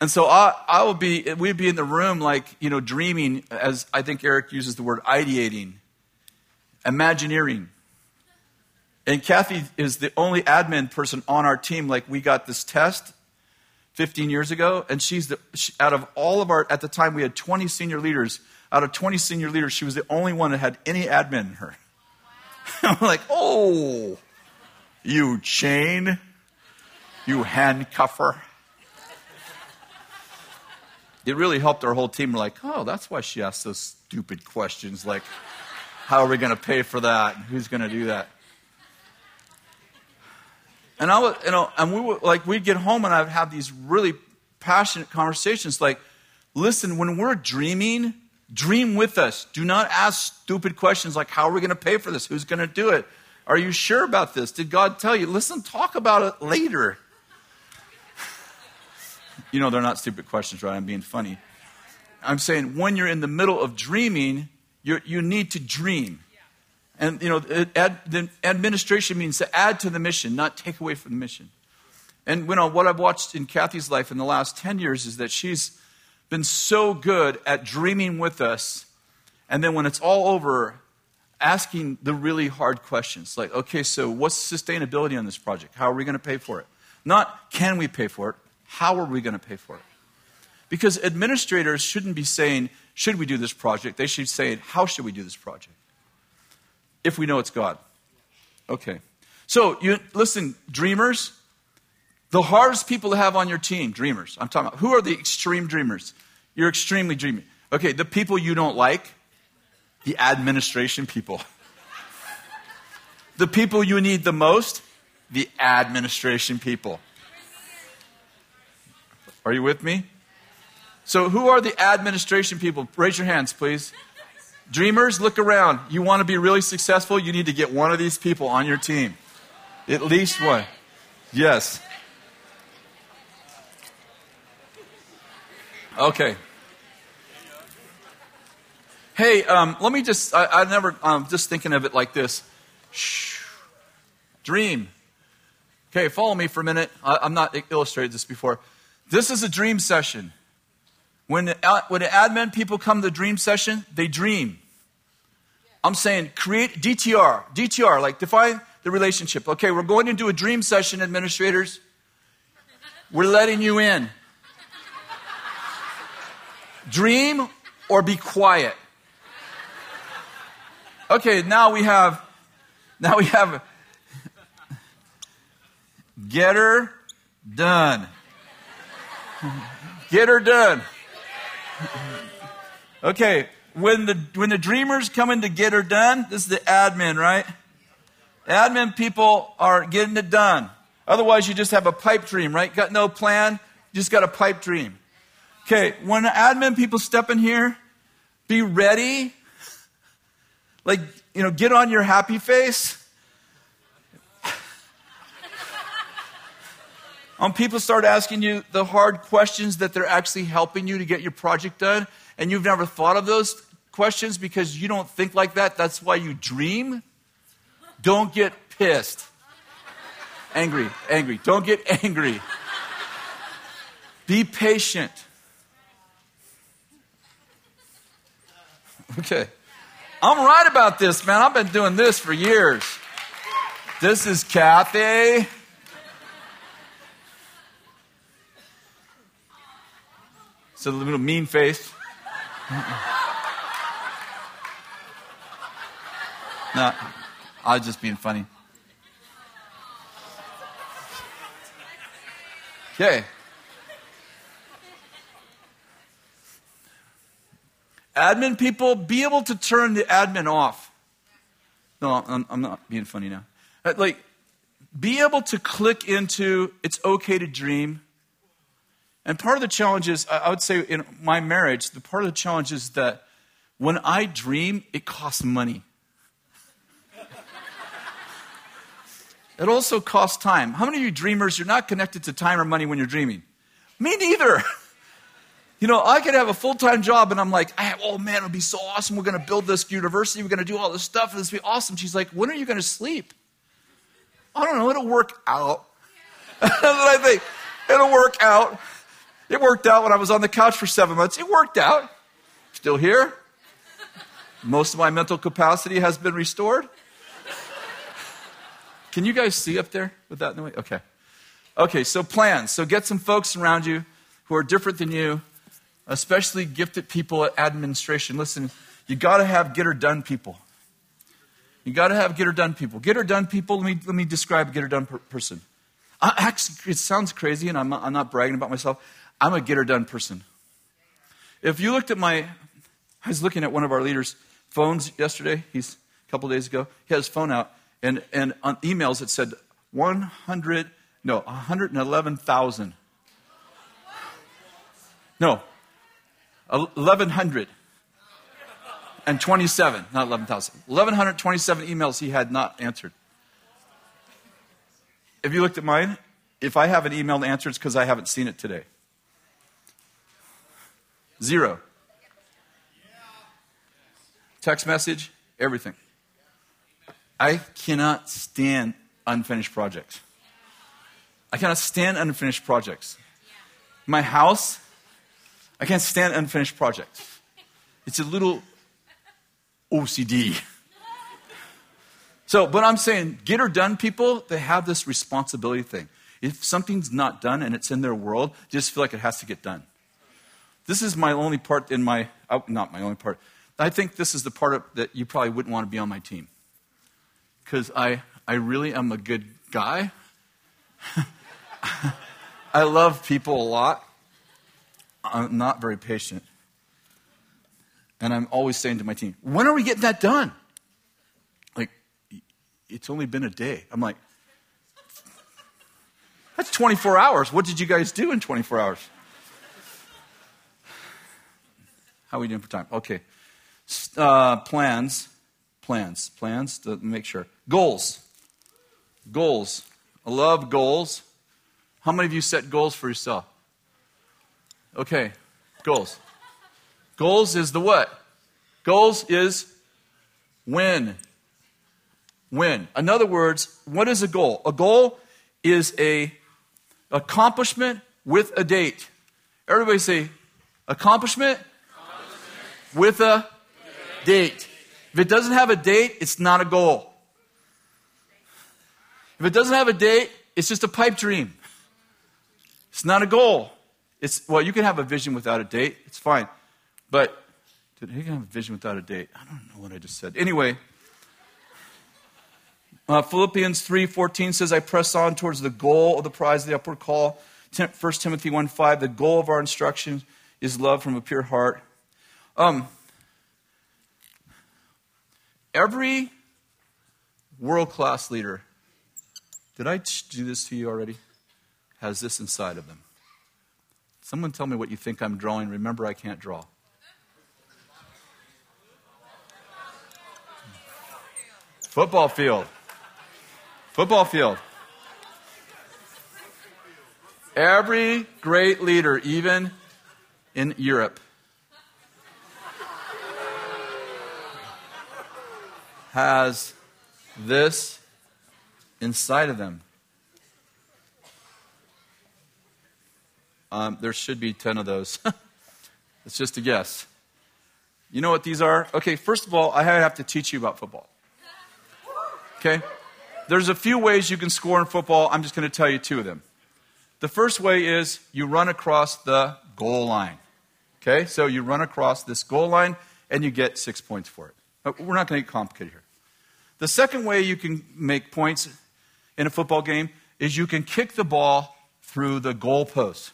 And so I, I will be, we'd be in the room like, you know, dreaming, as I think Eric uses the word ideating, imagineering. And Kathy is the only admin person on our team. Like, we got this test 15 years ago, and she's the, she, out of all of our, at the time we had 20 senior leaders. Out of 20 senior leaders, she was the only one that had any admin in her. I'm like, oh, you chain, you handcuffer. It really helped our whole team. We're like, oh, that's why she asked those stupid questions like, how are we going to pay for that? Who's going to do that? And I was, you know, and we would like we'd get home and I'd have these really passionate conversations like, listen, when we're dreaming, dream with us. Do not ask stupid questions like, how are we going to pay for this? Who's going to do it? Are you sure about this? Did God tell you? Listen, talk about it later. you know, they're not stupid questions, right? I'm being funny. I'm saying when you're in the middle of dreaming, you you need to dream. And, you know, ad, the administration means to add to the mission, not take away from the mission. And, you know, what I've watched in Kathy's life in the last 10 years is that she's been so good at dreaming with us. And then when it's all over, asking the really hard questions like, okay, so what's sustainability on this project? How are we going to pay for it? Not can we pay for it, how are we going to pay for it? Because administrators shouldn't be saying, should we do this project? They should saying, how should we do this project? If we know it's God. Okay. So, you listen, dreamers, the hardest people to have on your team, dreamers. I'm talking about who are the extreme dreamers? You're extremely dreamy. Okay, the people you don't like, the administration people. the people you need the most, the administration people. Are you with me? So, who are the administration people? Raise your hands, please. Dreamers, look around. You want to be really successful? You need to get one of these people on your team. At least one. Yes. Okay. Hey, um, let me just, I, I never, I'm um, just thinking of it like this. Shh. Dream. Okay, follow me for a minute. I, I'm not illustrated this before. This is a dream session. When, the, uh, when the admin people come to the dream session, they dream. I'm saying create DTR. DTR, like define the relationship. Okay, we're going to do a dream session, administrators. We're letting you in. Dream or be quiet. Okay, now we have, now we have, get her done. Get her done. Okay, when the when the dreamers come in to get her done, this is the admin, right? Admin people are getting it done. Otherwise, you just have a pipe dream, right? Got no plan, just got a pipe dream. Okay, when admin people step in here, be ready. Like, you know, get on your happy face. When people start asking you the hard questions that they're actually helping you to get your project done, and you've never thought of those questions because you don't think like that, that's why you dream. Don't get pissed. Angry, angry. Don't get angry. Be patient. Okay. I'm right about this, man. I've been doing this for years. This is Kathy. It's a little mean face. no, I was just being funny. Okay. Admin people, be able to turn the admin off. No, I'm, I'm not being funny now. Uh, like, be able to click into it's okay to dream. And part of the challenge is, I would say in my marriage, the part of the challenge is that when I dream, it costs money. it also costs time. How many of you dreamers, you're not connected to time or money when you're dreaming? Me neither. You know, I could have a full time job and I'm like, oh man, it would be so awesome. We're going to build this university. We're going to do all this stuff. And this will be awesome. She's like, when are you going to sleep? I don't know. It'll work out. That's what I think. It'll work out. It worked out when I was on the couch for seven months. It worked out. Still here. Most of my mental capacity has been restored. Can you guys see up there with that noise? Okay. Okay, so plans. So get some folks around you who are different than you especially gifted people at administration. Listen, you got to have get her done people. You got to have get her done people. Get her done people. Let me, let me describe a get her done per- person. I, actually, it sounds crazy, and I'm I'm not bragging about myself. I'm a get her done person. If you looked at my, I was looking at one of our leaders' phones yesterday. He's a couple days ago. He had his phone out, and, and on emails it said 100, no, 111,000. No, 1,100 and 27, not 11,000, 1,127 emails he had not answered. If you looked at mine, if I have an email to answer, it's because I haven't seen it today. Zero. Text message, everything. I cannot stand unfinished projects. I cannot stand unfinished projects. My house, I can't stand unfinished projects. It's a little OCD. So, but I'm saying, get her done people, they have this responsibility thing. If something's not done and it's in their world, just feel like it has to get done. This is my only part in my, oh, not my only part. I think this is the part of, that you probably wouldn't want to be on my team. Because I, I really am a good guy. I love people a lot. I'm not very patient. And I'm always saying to my team, when are we getting that done? Like, it's only been a day. I'm like, that's 24 hours. What did you guys do in 24 hours? How are we doing for time? Okay. Uh, plans. Plans. Plans to make sure. Goals. Goals. I love goals. How many of you set goals for yourself? Okay, goals. Goals is the what? Goals is when. When. In other words, what is a goal? A goal is a accomplishment with a date. Everybody say accomplishment, accomplishment. With a date. If it doesn't have a date, it's not a goal. If it doesn't have a date, it's just a pipe dream. It's not a goal. It's, well, you can have a vision without a date. It's fine. But you can have a vision without a date. I don't know what I just said. Anyway, uh, Philippians 3.14 says, I press on towards the goal of the prize of the upward call. 1 Timothy 1.5, the goal of our instruction is love from a pure heart. Um, every world-class leader, did I do this to you already? Has this inside of them. Someone tell me what you think I'm drawing. Remember, I can't draw. Football field. Football field. Every great leader, even in Europe, has this inside of them. Um, there should be 10 of those. it's just a guess. You know what these are? Okay, first of all, I have to teach you about football. Okay? There's a few ways you can score in football. I'm just going to tell you two of them. The first way is you run across the goal line. Okay, so you run across this goal line and you get six points for it. We're not going to get complicated here. The second way you can make points in a football game is you can kick the ball through the goal post.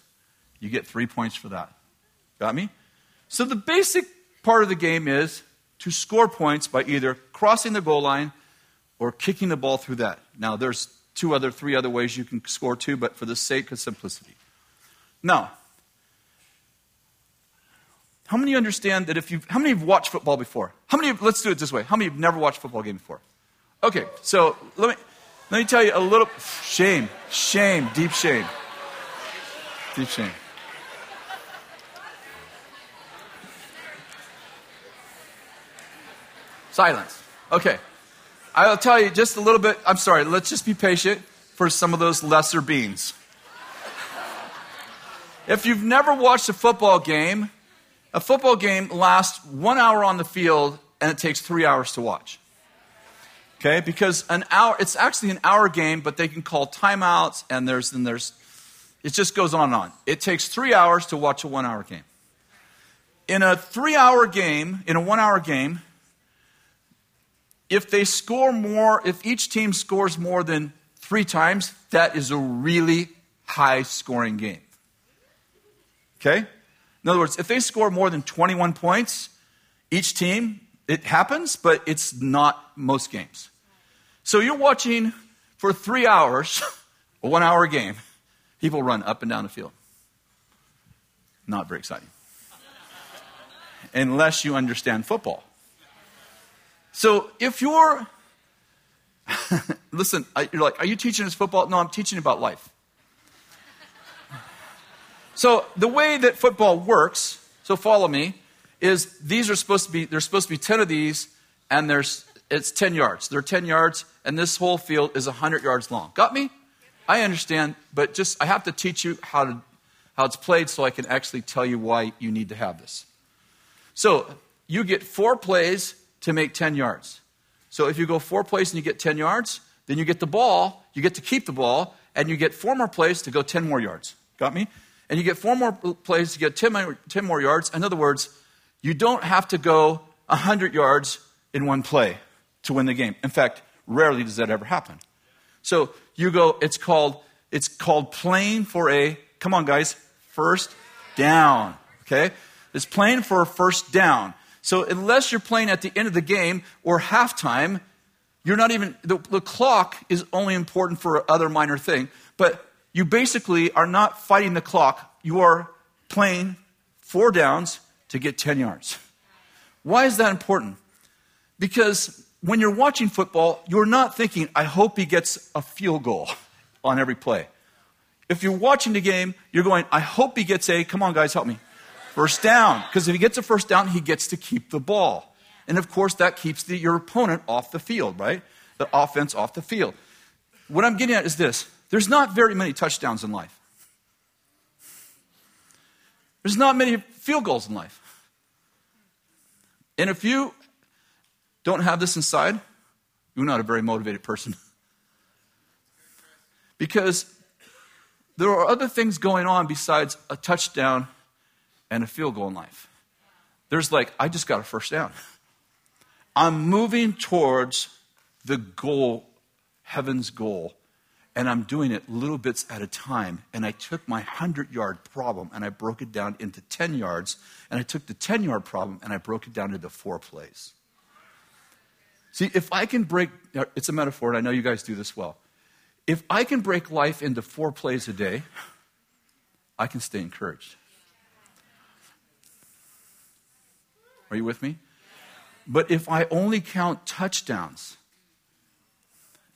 You get three points for that. Got me? So the basic part of the game is to score points by either crossing the goal line or kicking the ball through that. Now, there's two other, three other ways you can score too, but for the sake of simplicity. Now, how many understand that if you, how many have watched football before? How many, have, let's do it this way. How many have never watched a football game before? Okay, so let me, let me tell you a little, shame, shame, deep shame. Deep shame. Silence. Okay. I'll tell you just a little bit. I'm sorry, let's just be patient for some of those lesser beings. If you've never watched a football game, a football game lasts one hour on the field and it takes three hours to watch. Okay, because an hour, it's actually an hour game, but they can call timeouts and there's, and there's, it just goes on and on. It takes three hours to watch a one hour game. In a three hour game, in a one hour game, if they score more, if each team scores more than three times, that is a really high scoring game. Okay? In other words, if they score more than 21 points, each team, it happens, but it's not most games. So you're watching for three hours, a one hour game, people run up and down the field. Not very exciting. Unless you understand football. So if you're, listen, you're like, are you teaching us football? No, I'm teaching about life. So the way that football works, so follow me, is these are supposed to be, there's supposed to be 10 of these, and there's, it's 10 yards. They're 10 yards, and this whole field is 100 yards long. Got me? I understand, but just, I have to teach you how to, how it's played so I can actually tell you why you need to have this. So you get four plays to make 10 yards. So if you go four plays and you get 10 yards, then you get the ball, you get to keep the ball, and you get four more plays to go 10 more yards. Got me? And you get four more plays to get 10 more, 10 more yards. In other words, you don't have to go 100 yards in one play to win the game. In fact, rarely does that ever happen. So you go, it's called, it's called playing for a, come on guys, first down. Okay? It's playing for a first down. So unless you're playing at the end of the game or halftime, you're not even, the, the clock is only important for other minor thing, but you basically are not fighting the clock. You are playing four downs to get 10 yards. Why is that important? Because when you're watching football, you're not thinking, I hope he gets a field goal on every play. If you're watching the game, you're going, I hope he gets a, come on guys, help me, First down. Because if he gets a first down, he gets to keep the ball. And of course, that keeps the, your opponent off the field, right? The offense off the field. What I'm getting at is this there's not very many touchdowns in life, there's not many field goals in life. And if you don't have this inside, you're not a very motivated person. because there are other things going on besides a touchdown and a field goal in life. There's like, I just got a first down. I'm moving towards the goal, heaven's goal, and I'm doing it little bits at a time. And I took my 100 yard problem and I broke it down into 10 yards, and I took the 10 yard problem and I broke it down into four plays. See, if I can break, uh, it's a metaphor, and I know you guys do this well. If I can break life into four plays a day, I can stay encouraged. Are you with me? But if I only count touchdowns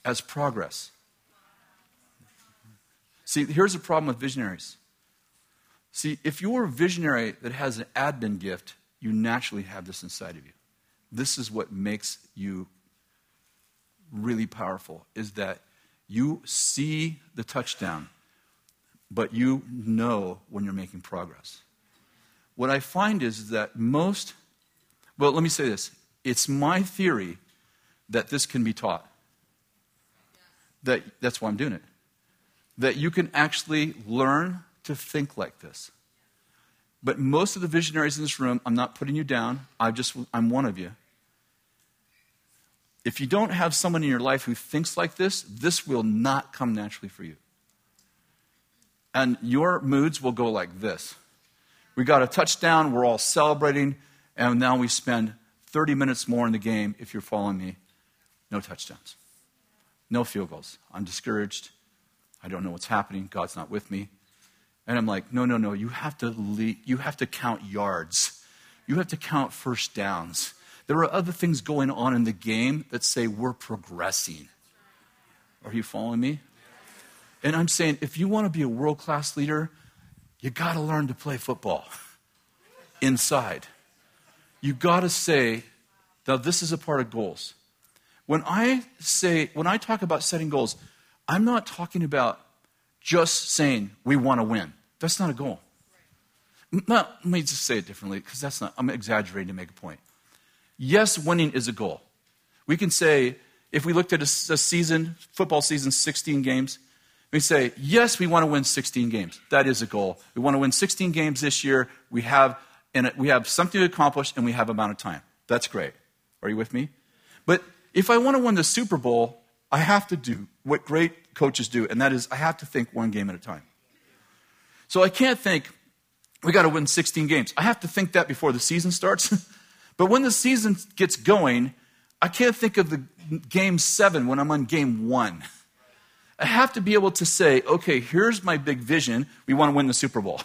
as progress, see, here's the problem with visionaries. See, if you're a visionary that has an admin gift, you naturally have this inside of you. This is what makes you really powerful is that you see the touchdown, but you know when you're making progress. What I find is that most well, let me say this it's my theory that this can be taught. That, that's why I'm doing it. That you can actually learn to think like this. but most of the visionaries in this room, I'm not putting you down. I just, I'm one of you. If you don't have someone in your life who thinks like this, this will not come naturally for you. And your moods will go like this. We got a touchdown, we're all celebrating, and now we spend 30 minutes more in the game, if you're following me. No touchdowns, no field goals. I'm discouraged. I don't know what's happening. God's not with me. And I'm like, no, no, no. You have to lead, you have to count yards. You have to count first downs. There are other things going on in the game that say we're progressing. Are you following me? And I'm saying, if you want to be a world class leader, you got to learn to play football inside. You got to say, now this is a part of goals. When I say, when I talk about setting goals, I'm not talking about just saying we want to win. That's not a goal. Not, let me just say it differently because that's not, I'm exaggerating to make a point. Yes, winning is a goal. We can say, if we looked at a, a season, football season, 16 games, we say, yes, we want to win 16 games. That is a goal. We want to win 16 games this year. We have, and we have something to accomplish and we have amount of time. That's great. Are you with me? But if I want to win the Super Bowl, I have to do what great coaches do, and that is I have to think one game at a time. So I can't think, we got to win 16 games. I have to think that before the season starts. but when the season gets going, I can't think of the game seven when I'm on game one. I have to be able to say, okay, here's my big vision. We want to win the Super Bowl.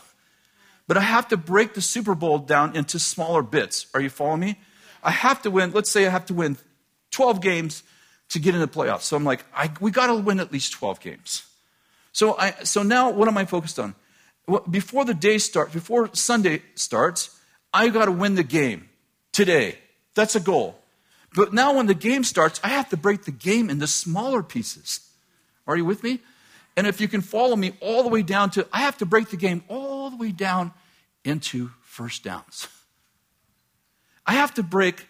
But I have to break the Super Bowl down into smaller bits. Are you following me? I have to win, let's say I have to win 12 games to get in the playoffs. So I'm like, I, we got to win at least 12 games. So, I, so now what am I focused on? Before the day starts, before Sunday starts, I got to win the game today. That's a goal. But now when the game starts, I have to break the game into smaller pieces. Are you with me? And if you can follow me all the way down to, I have to break the game all the way down into first downs. I have to break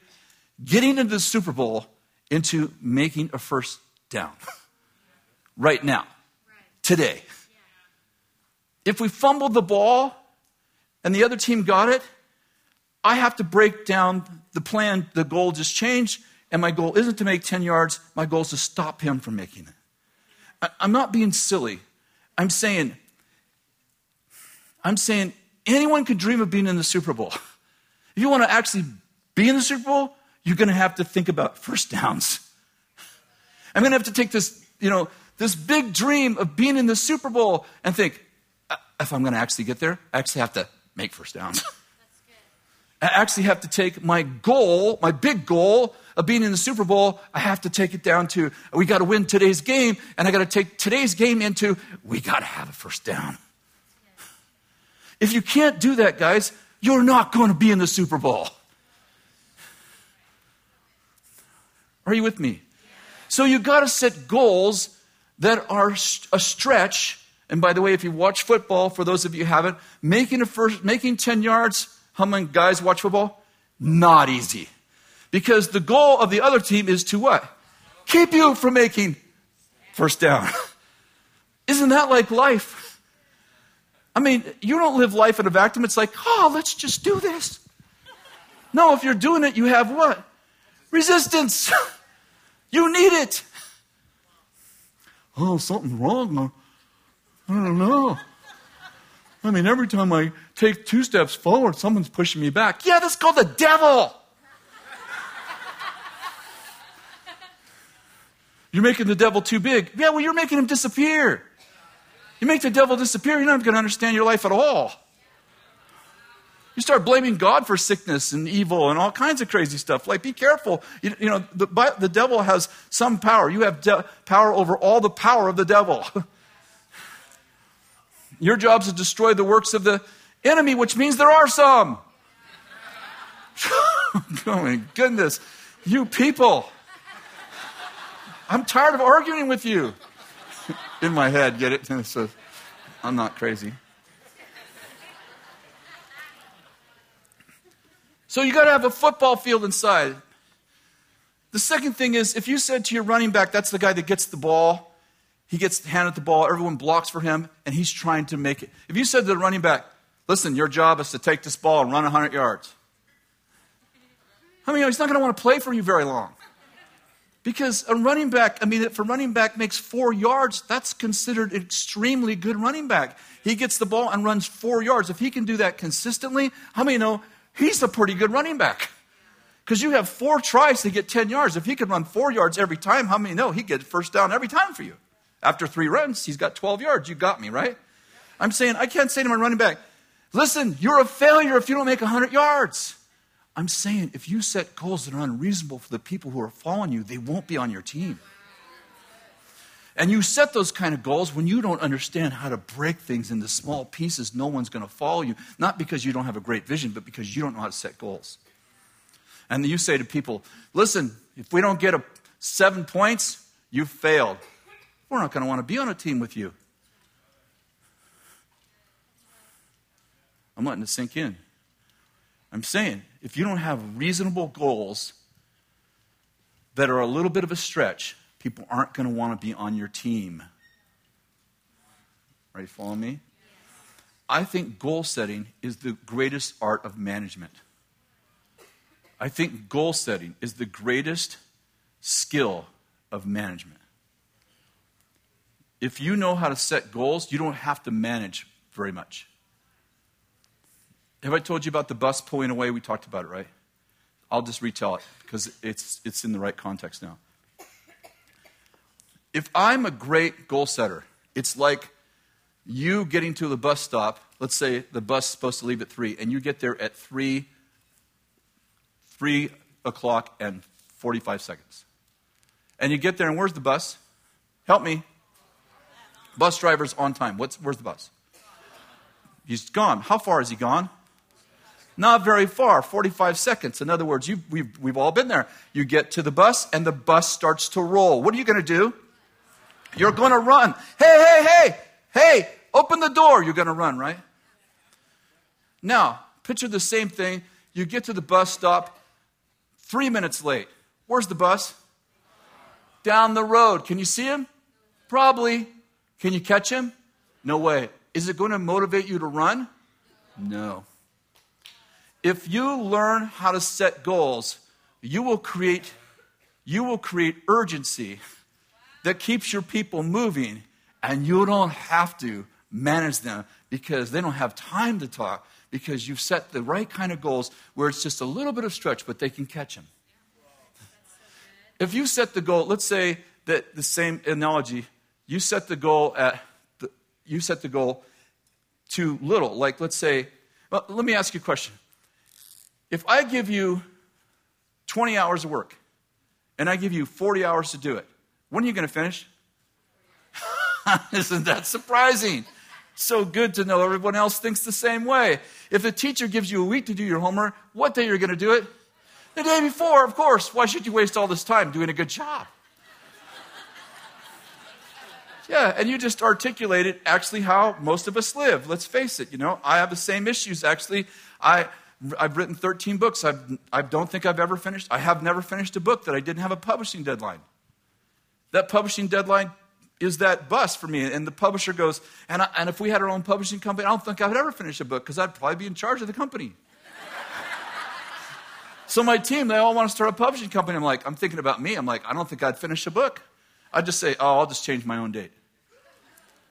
getting into the Super Bowl into making a first down right now, today. If we fumbled the ball and the other team got it, I have to break down the plan. The goal just changed, and my goal isn't to make 10 yards, my goal is to stop him from making it. I'm not being silly. I'm saying, I'm saying anyone could dream of being in the Super Bowl. If you want to actually be in the Super Bowl, you're going to have to think about first downs. I'm going to have to take this, you know, this big dream of being in the Super Bowl and think, uh, if I'm going to actually get there, I actually have to make first downs. I actually have to take my goal, my big goal of being in the Super Bowl, I have to take it down to we got to win today's game, and I got to take today's game into we got to have a first down. If you can't do that, guys, you're not going to be in the Super Bowl. Are you with me? So you got to set goals that are a stretch. And by the way, if you watch football, for those of you who haven't, making a first, making 10 yards, how many guys watch football? Not easy. Because the goal of the other team is to what? Keep you from making first down. Isn't that like life? I mean, you don't live life in a vacuum. It's like, oh, let's just do this. No, if you're doing it, you have what? Resistance. You need it. Oh, something wrong. I don't know. I mean, every time I take two steps forward, someone's pushing me back. Yeah, that's called the devil. You're making the devil too big. Yeah, well, you're making him disappear. You make the devil disappear, you're not going to understand your life at all. You start blaming God for sickness and evil and all kinds of crazy stuff. Like, be careful. You, you know, the, the devil has some power. You have de- power over all the power of the devil. Your job is to destroy the works of the enemy, which means there are some. oh my goodness. You people. I'm tired of arguing with you. In my head, get it? So I'm not crazy. So you got to have a football field inside. The second thing is if you said to your running back, that's the guy that gets the ball, he gets handed the ball, everyone blocks for him, and he's trying to make it. If you said to the running back, Listen, your job is to take this ball and run 100 yards. I mean, he's not going to want to play for you very long. Because a running back, I mean, if a running back makes four yards, that's considered extremely good running back. He gets the ball and runs four yards. If he can do that consistently, how many know he's a pretty good running back? Because you have four tries to get 10 yards. If he can run four yards every time, how many know he gets first down every time for you? After three runs, he's got 12 yards. You got me, right? I'm saying, I can't say to my running back, listen, you're a failure if you don't make 100 yards. I'm saying if you set goals that are unreasonable for the people who are following you, they won't be on your team. And you set those kind of goals when you don't understand how to break things into small pieces, no one's going to follow you. Not because you don't have a great vision, but because you don't know how to set goals. And you say to people, listen, if we don't get a seven points, you've failed. We're not going to want to be on a team with you. I'm letting it sink in. I'm saying, if you don't have reasonable goals that are a little bit of a stretch, people aren't going to want to be on your team. Are you following me? I think goal setting is the greatest art of management. I think goal setting is the greatest skill of management. If you know how to set goals, you don't have to manage very much. Have I told you about the bus pulling away? We talked about it, right? I'll just retell it because it's, it's in the right context now. If I'm a great goal setter, it's like you getting to the bus stop. Let's say the bus is supposed to leave at 3, and you get there at 3, 3 o'clock and 45 seconds. And you get there, and where's the bus? Help me. Bus driver's on time. What's, where's the bus? He's gone. How far is he gone? Not very far, 45 seconds. In other words, we've, we've all been there. You get to the bus, and the bus starts to roll. What are you going to do? You're going to run. Hey, hey, hey, hey, open the door. You're going to run, right? Now, picture the same thing. You get to the bus stop three minutes late. Where's the bus? Down the road. Can you see him? Probably. Can you catch him? No way. Is it going to motivate you to run? No. If you learn how to set goals, you will create you will create urgency that keeps your people moving and you don't have to manage them because they don't have time to talk because you've set the right kind of goals where it's just a little bit of stretch but they can catch them. If you set the goal, let's say that the same analogy, you set the goal at the, you set the goal too little. Like let's say, well, let me ask you a question. If I give you 20 hours of work and I give you 40 hours to do it, when are you going to finish? Isn't that surprising? So good to know everyone else thinks the same way. If a teacher gives you a week to do your homework, what day are you going to do it? The day before, of course. Why should you waste all this time doing a good job? Yeah, and you just articulated actually how most of us live. Let's face it, you know, I have the same issues. Actually, I I've written 13 books. I've, I don't think I've ever finished. I have never finished a book that I didn't have a publishing deadline. That publishing deadline is that bus for me. And the publisher goes, and, I, and if we had our own publishing company, I don't think I would ever finish a book because I'd probably be in charge of the company. so my team, they all want to start a publishing company. I'm like, I'm thinking about me. I'm like, I don't think I'd finish a book. I'd just say, oh, I'll just change my own date.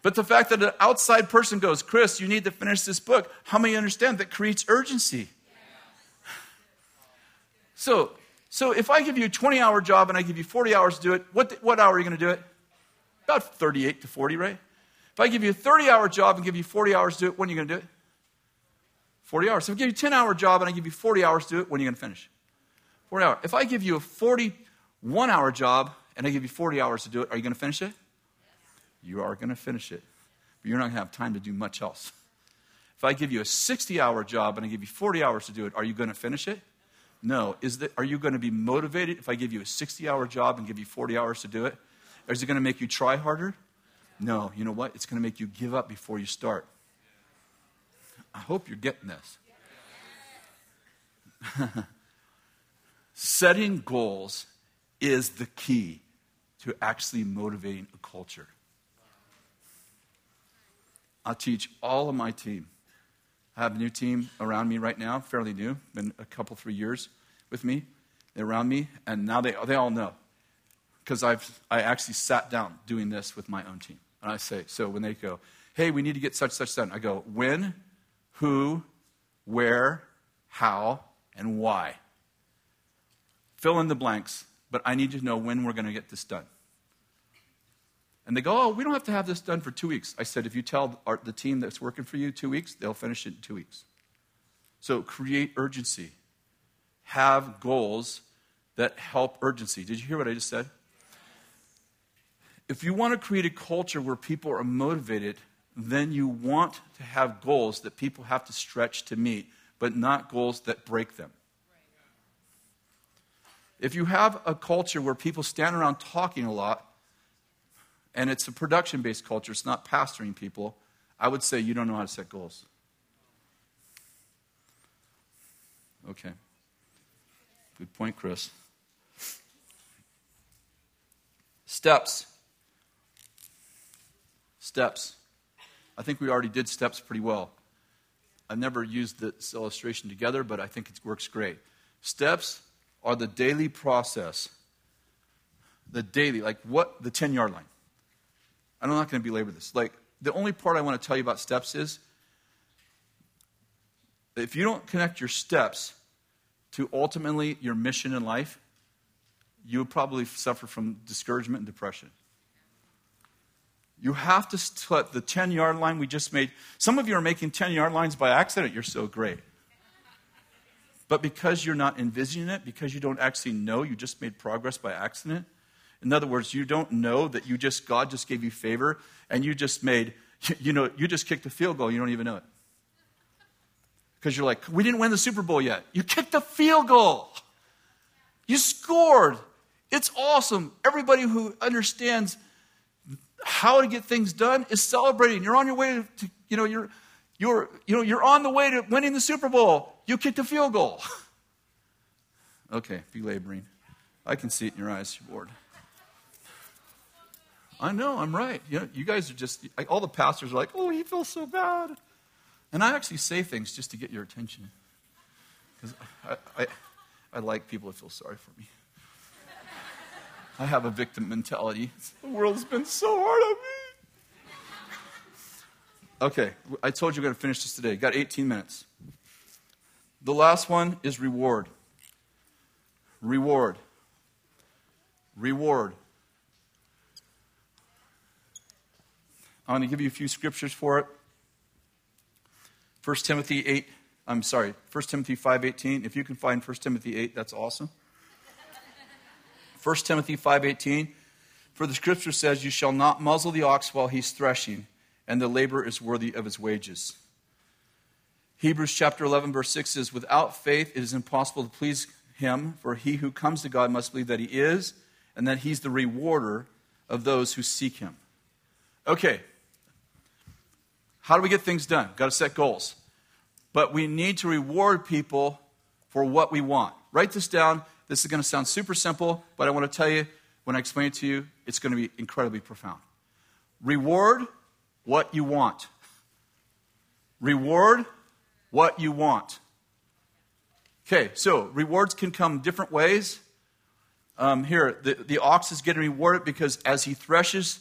But the fact that an outside person goes, Kris, you need to finish this book, how many understand that creates urgency? So, so if I give you a 20 hour job and I give you 40 hours to do it, what, what hour are you going to do it? About 38 to 40, right? If I give you a 30 hour job and give you 40 hours to do it, when are you going to do it? 40 hours. If I give you a 10 hour job and I give you 40 hours to do it, when are you going to finish? 40 hours. If I give you a 41 hour job and I give you 40 hours to do it, are you going to finish it? You are going to finish it, but you're not going to have time to do much else. If I give you a 60 hour job and I give you 40 hours to do it, are you going to finish it? No. Is that, are you going to be motivated if I give you a 60 hour job and give you 40 hours to do it? Or is it going to make you try harder? No. You know what? It's going to make you give up before you start. I hope you're getting this. Setting goals is the key to actually motivating a culture. I teach all of my team I have a new team around me right now, fairly new, been a couple, three years with me. Around me, and now they, they all know. Because I've I actually sat down doing this with my own team. And I say, so when they go, hey, we need to get such, such done, I go, when, who, where, how, and why. Fill in the blanks, but I need to know when we're going to get this done. And they go, Oh, we don't have to have this done for two weeks. I said, If you tell our, the team that's working for you two weeks, they'll finish it in two weeks. So create urgency. Have goals that help urgency. Did you hear what I just said? If you want to create a culture where people are motivated, then you want to have goals that people have to stretch to meet, but not goals that break them. If you have a culture where people stand around talking a lot, and it's a production based culture, it's not pastoring people, I would say you don't know how to set goals. Okay. Good point, Kris. Steps. Steps. I think we already did steps pretty well. I've never used this illustration together, but I think it works great. Steps are the daily process. The daily, like what? The 10 yard line. I'm not going to belabor this. Like, the only part I want to tell you about steps is if you don't connect your steps to ultimately your mission in life, you'll probably suffer from discouragement and depression. You have to set the 10 yard line we just made. Some of you are making 10 yard lines by accident. You're so great. But because you're not envisioning it, because you don't actually know you just made progress by accident, in other words, you don't know that you just, God just gave you favor and you just made, you know, you just kicked a field goal. You don't even know it. Because you're like, we didn't win the Super Bowl yet. You kicked a field goal. You scored. It's awesome. Everybody who understands how to get things done is celebrating. You're on your way to, you know, you're, you're, you know, you're on the way to winning the Super Bowl. You kicked a field goal. okay, belaboring. I can see it in your eyes. You're bored. I know, I'm right. You, know, you guys are just, like, all the pastors are like, oh, he feels so bad. And I actually say things just to get your attention. Because I, I, I like people to feel sorry for me. I have a victim mentality. The world's been so hard on me. Okay, I told you we're going to finish this today. Got 18 minutes. The last one is reward. Reward. Reward. I'm going to give you a few scriptures for it. 1 Timothy 8, I'm sorry, 1 Timothy 5.18. If you can find 1 Timothy 8, that's awesome. 1 Timothy 5.18, for the scripture says, You shall not muzzle the ox while he's threshing, and the labor is worthy of his wages. Hebrews chapter 11, verse 6 says, Without faith it is impossible to please him, for he who comes to God must believe that he is, and that he's the rewarder of those who seek him. Okay, how do we get things done? Got to set goals. But we need to reward people for what we want. Write this down. This is going to sound super simple, but I want to tell you, when I explain it to you, it's going to be incredibly profound. Reward what you want. Reward what you want. Okay, so rewards can come different ways. Um, here, the, the ox is getting rewarded because as he threshes,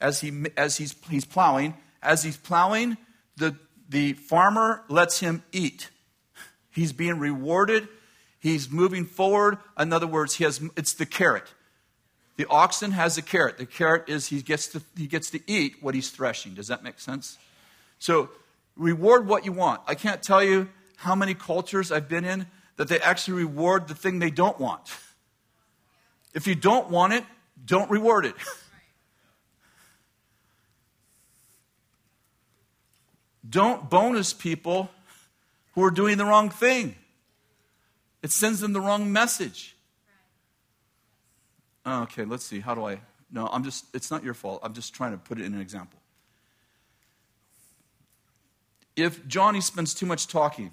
as, he, as he's, he's plowing, as he's plowing, the, the farmer lets him eat. He's being rewarded. He's moving forward. In other words, he has, it's the carrot. The oxen has a carrot. The carrot is he gets, to, he gets to eat what he's threshing. Does that make sense? So, reward what you want. I can't tell you how many cultures I've been in that they actually reward the thing they don't want. If you don't want it, don't reward it. Don't bonus people who are doing the wrong thing. It sends them the wrong message. Oh, okay, let's see. How do I? No, I'm just, it's not your fault. I'm just trying to put it in an example. If Johnny spends too much talking,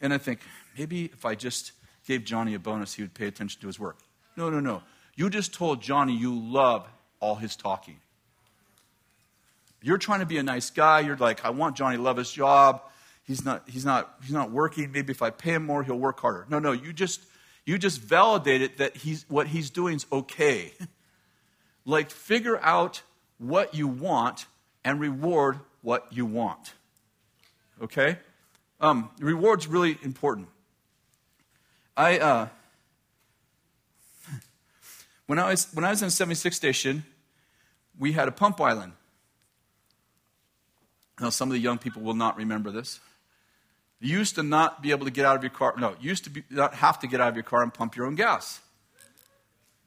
and I think, maybe if I just gave Johnny a bonus, he would pay attention to his work. No, no, no. You just told Johnny you love all his talking. You're trying to be a nice guy. You're like, I want Johnny his job. he's not, he's not, he's not working. Maybe if I pay him more, he'll work harder. No, no, you just, you just validated that he's, what he's doing is okay. like, figure out what you want and reward what you want. Okay? Um, reward's really important. I, uh, when I was, when I was in 76 station, we had a pump island. Now, some of the young people will not remember this. You used to not be able to get out of your car. No, you used to be, not have to get out of your car and pump your own gas.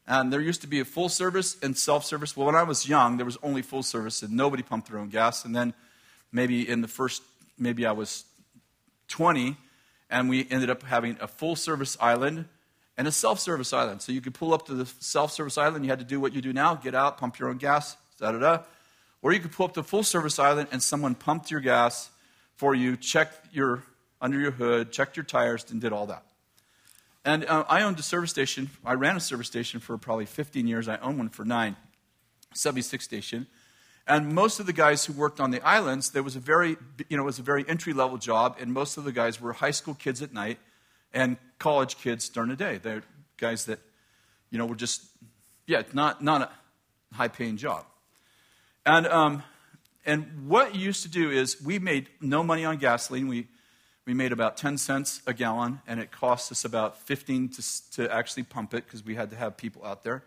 And there used to be a full service and self service. Well, when I was young, there was only full service and nobody pumped their own gas. And then maybe in the first, maybe I was 20, and we ended up having a full service island and a self service island. So you could pull up to the self service island, you had to do what you do now get out, pump your own gas, da da da. Or you could pull up to full service island and someone pumped your gas for you, checked your under your hood, checked your tires, and did all that. And uh, I owned a service station. I ran a service station for probably 15 years. I owned one for nine, 76 station. And most of the guys who worked on the islands, there was a very, you know, it was a very entry level job, and most of the guys were high school kids at night and college kids during the day. They're guys that, you know, were just, yeah, not, not a high paying job. And, um, and what you used to do is we made no money on gasoline. We, we made about 10 cents a gallon, and it cost us about 15 to, to actually pump it because we had to have people out there.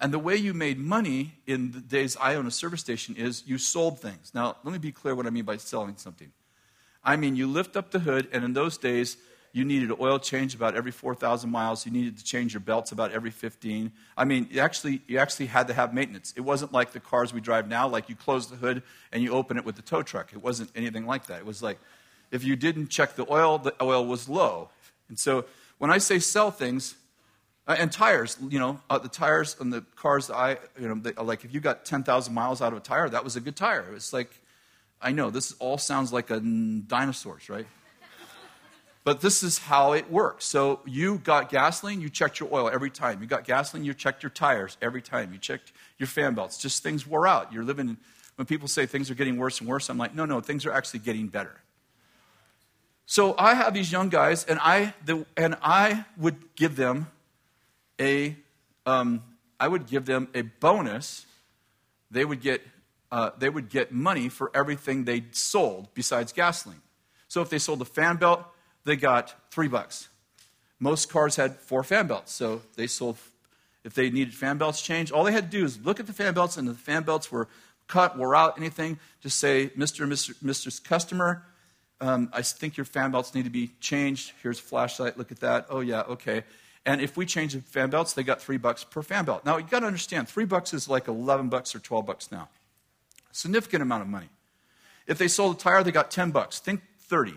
And the way you made money in the days I owned a service station is you sold things. Now, let me be clear what I mean by selling something. I mean, you lift up the hood, and in those days, you needed an oil change about every 4,000 miles. You needed to change your belts about every 15. I mean, you actually, you actually had to have maintenance. It wasn't like the cars we drive now, like you close the hood and you open it with the tow truck. It wasn't anything like that. It was like if you didn't check the oil, the oil was low. And so when I say sell things, uh, and tires, you know, uh, the tires on the cars I, you know, they, like if you got 10,000 miles out of a tire, that was a good tire. It's like, I know, this all sounds like a dinosaurs, right? But this is how it works. So you got gasoline, you checked your oil every time. You got gasoline, you checked your tires every time. You checked your fan belts. Just things wore out. You're living, in, when people say things are getting worse and worse, I'm like, no, no, things are actually getting better. So I have these young guys, and I, the, and I would give them a, um, I would give them a bonus. They would get, uh, they would get money for everything they sold besides gasoline. So if they sold a fan belt, they got three bucks. Most cars had four fan belts, so they sold. If they needed fan belts changed, all they had to do is look at the fan belts, and the fan belts were cut, wore out, anything. Just say, "Mr. Mr. Mr. Customer, um, I think your fan belts need to be changed. Here's a flashlight. Look at that. Oh yeah, okay." And if we change the fan belts, they got three bucks per fan belt. Now, you got to understand, three bucks is like 11 bucks or 12 bucks now. Significant amount of money. If they sold a tire, they got 10 bucks. Think 30.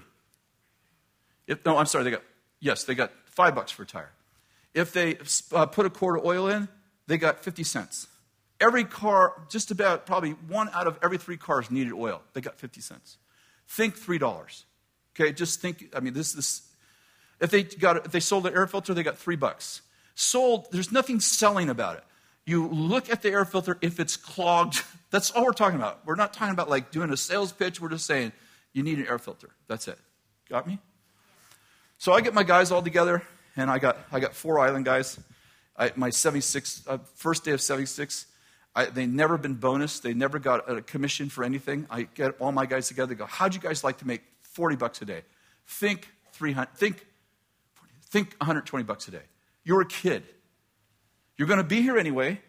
If, no, I'm sorry, they got, yes, they got five bucks for a tire. If they uh, put a quart of oil in, they got 50 cents. Every car, just about probably one out of every three cars needed oil. They got 50 cents. Think $3. Okay, just think, I mean, this, this if they, got, if they sold an air filter, they got three bucks. Sold, there's nothing selling about it. You look at the air filter, if it's clogged, that's all we're talking about. We're not talking about like doing a sales pitch. We're just saying you need an air filter. That's it. Got me? So I get my guys all together, and I got, I got four island guys. I, my 76, uh, first day of 76, I, they never been bonus. They never got a commission for anything. I get all my guys together. Go, how'd you guys like to make 40 bucks a day? Think 300. Think Think 120 bucks a day. You're a kid. You're going to be here anyway.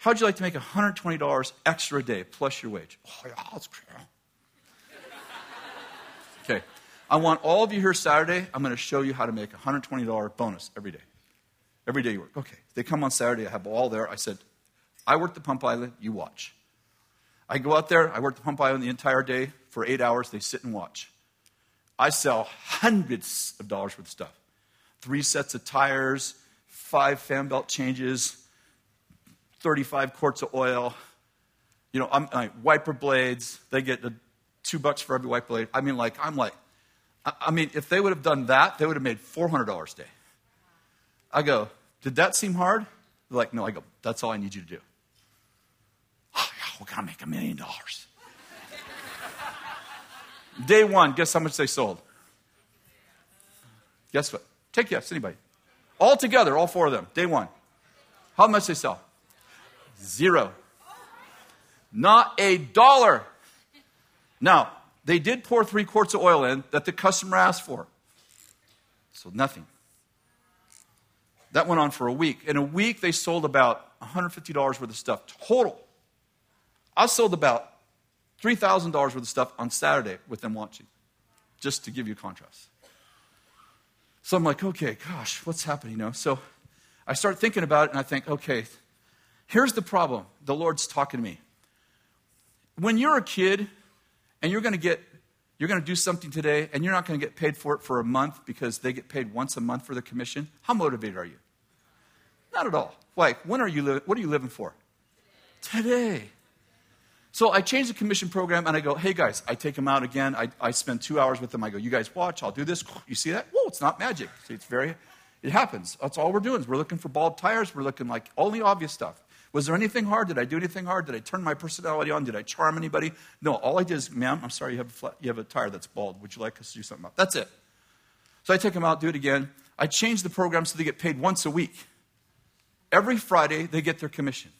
How'd you like to make $120 extra a day plus your wage? Oh, yeah, that's great. Okay. I want all of you here Saturday. I'm going to show you how to make a $120 bonus every day. Every day you work. Okay. They come on Saturday. I have all there. I said, I work the pump island. You watch. I go out there. I work the pump island the entire day for eight hours. They sit and watch. I sell hundreds of dollars worth of stuff three sets of tires, five fan belt changes, 35 quarts of oil. You know, I'm, I, wiper blades, they get the two bucks for every wiper blade. I mean, like, I'm like, I, mean, if they would have done that, they would have made $400 a day. I go, did that seem hard? They're like, no. I go, that's all I need you to do. Oh, yeah, we're going to make a million dollars. Day one, guess how much they sold? Guess what? Take guess, anybody. All together, all four of them, day one. How much they sell? Zero. Not a dollar. Now, they did pour three quarts of oil in that the customer asked for. So nothing. That went on for a week. In a week, they sold about $150 worth of stuff total. I sold about $3,000 worth of stuff on Saturday with them watching, just to give you contrast. So I'm like, okay, gosh, what's happening? You know? So I start thinking about it and I think, okay, here's the problem. The Lord's talking to me. When you're a kid and you're going to get you're going to do something today and you're not going to get paid for it for a month because they get paid once a month for the commission, how motivated are you? Not at all. Like, when are you li- what are you living for? Today. So I change the commission program and I go, hey guys, I take them out again. I, I spend two hours with them. I go, you guys watch, I'll do this. You see that? Whoa, it's not magic. See, it's very, it happens. That's all we're doing is we're looking for bald tires. We're looking like only obvious stuff. Was there anything hard? Did I do anything hard? Did I turn my personality on? Did I charm anybody? No, all I did is, ma'am, I'm sorry, you have a, flat, you have a tire that's bald. Would you like us to do something about? That's it. So I take them out, do it again. I change the program so they get paid once a week. Every Friday, they get their commission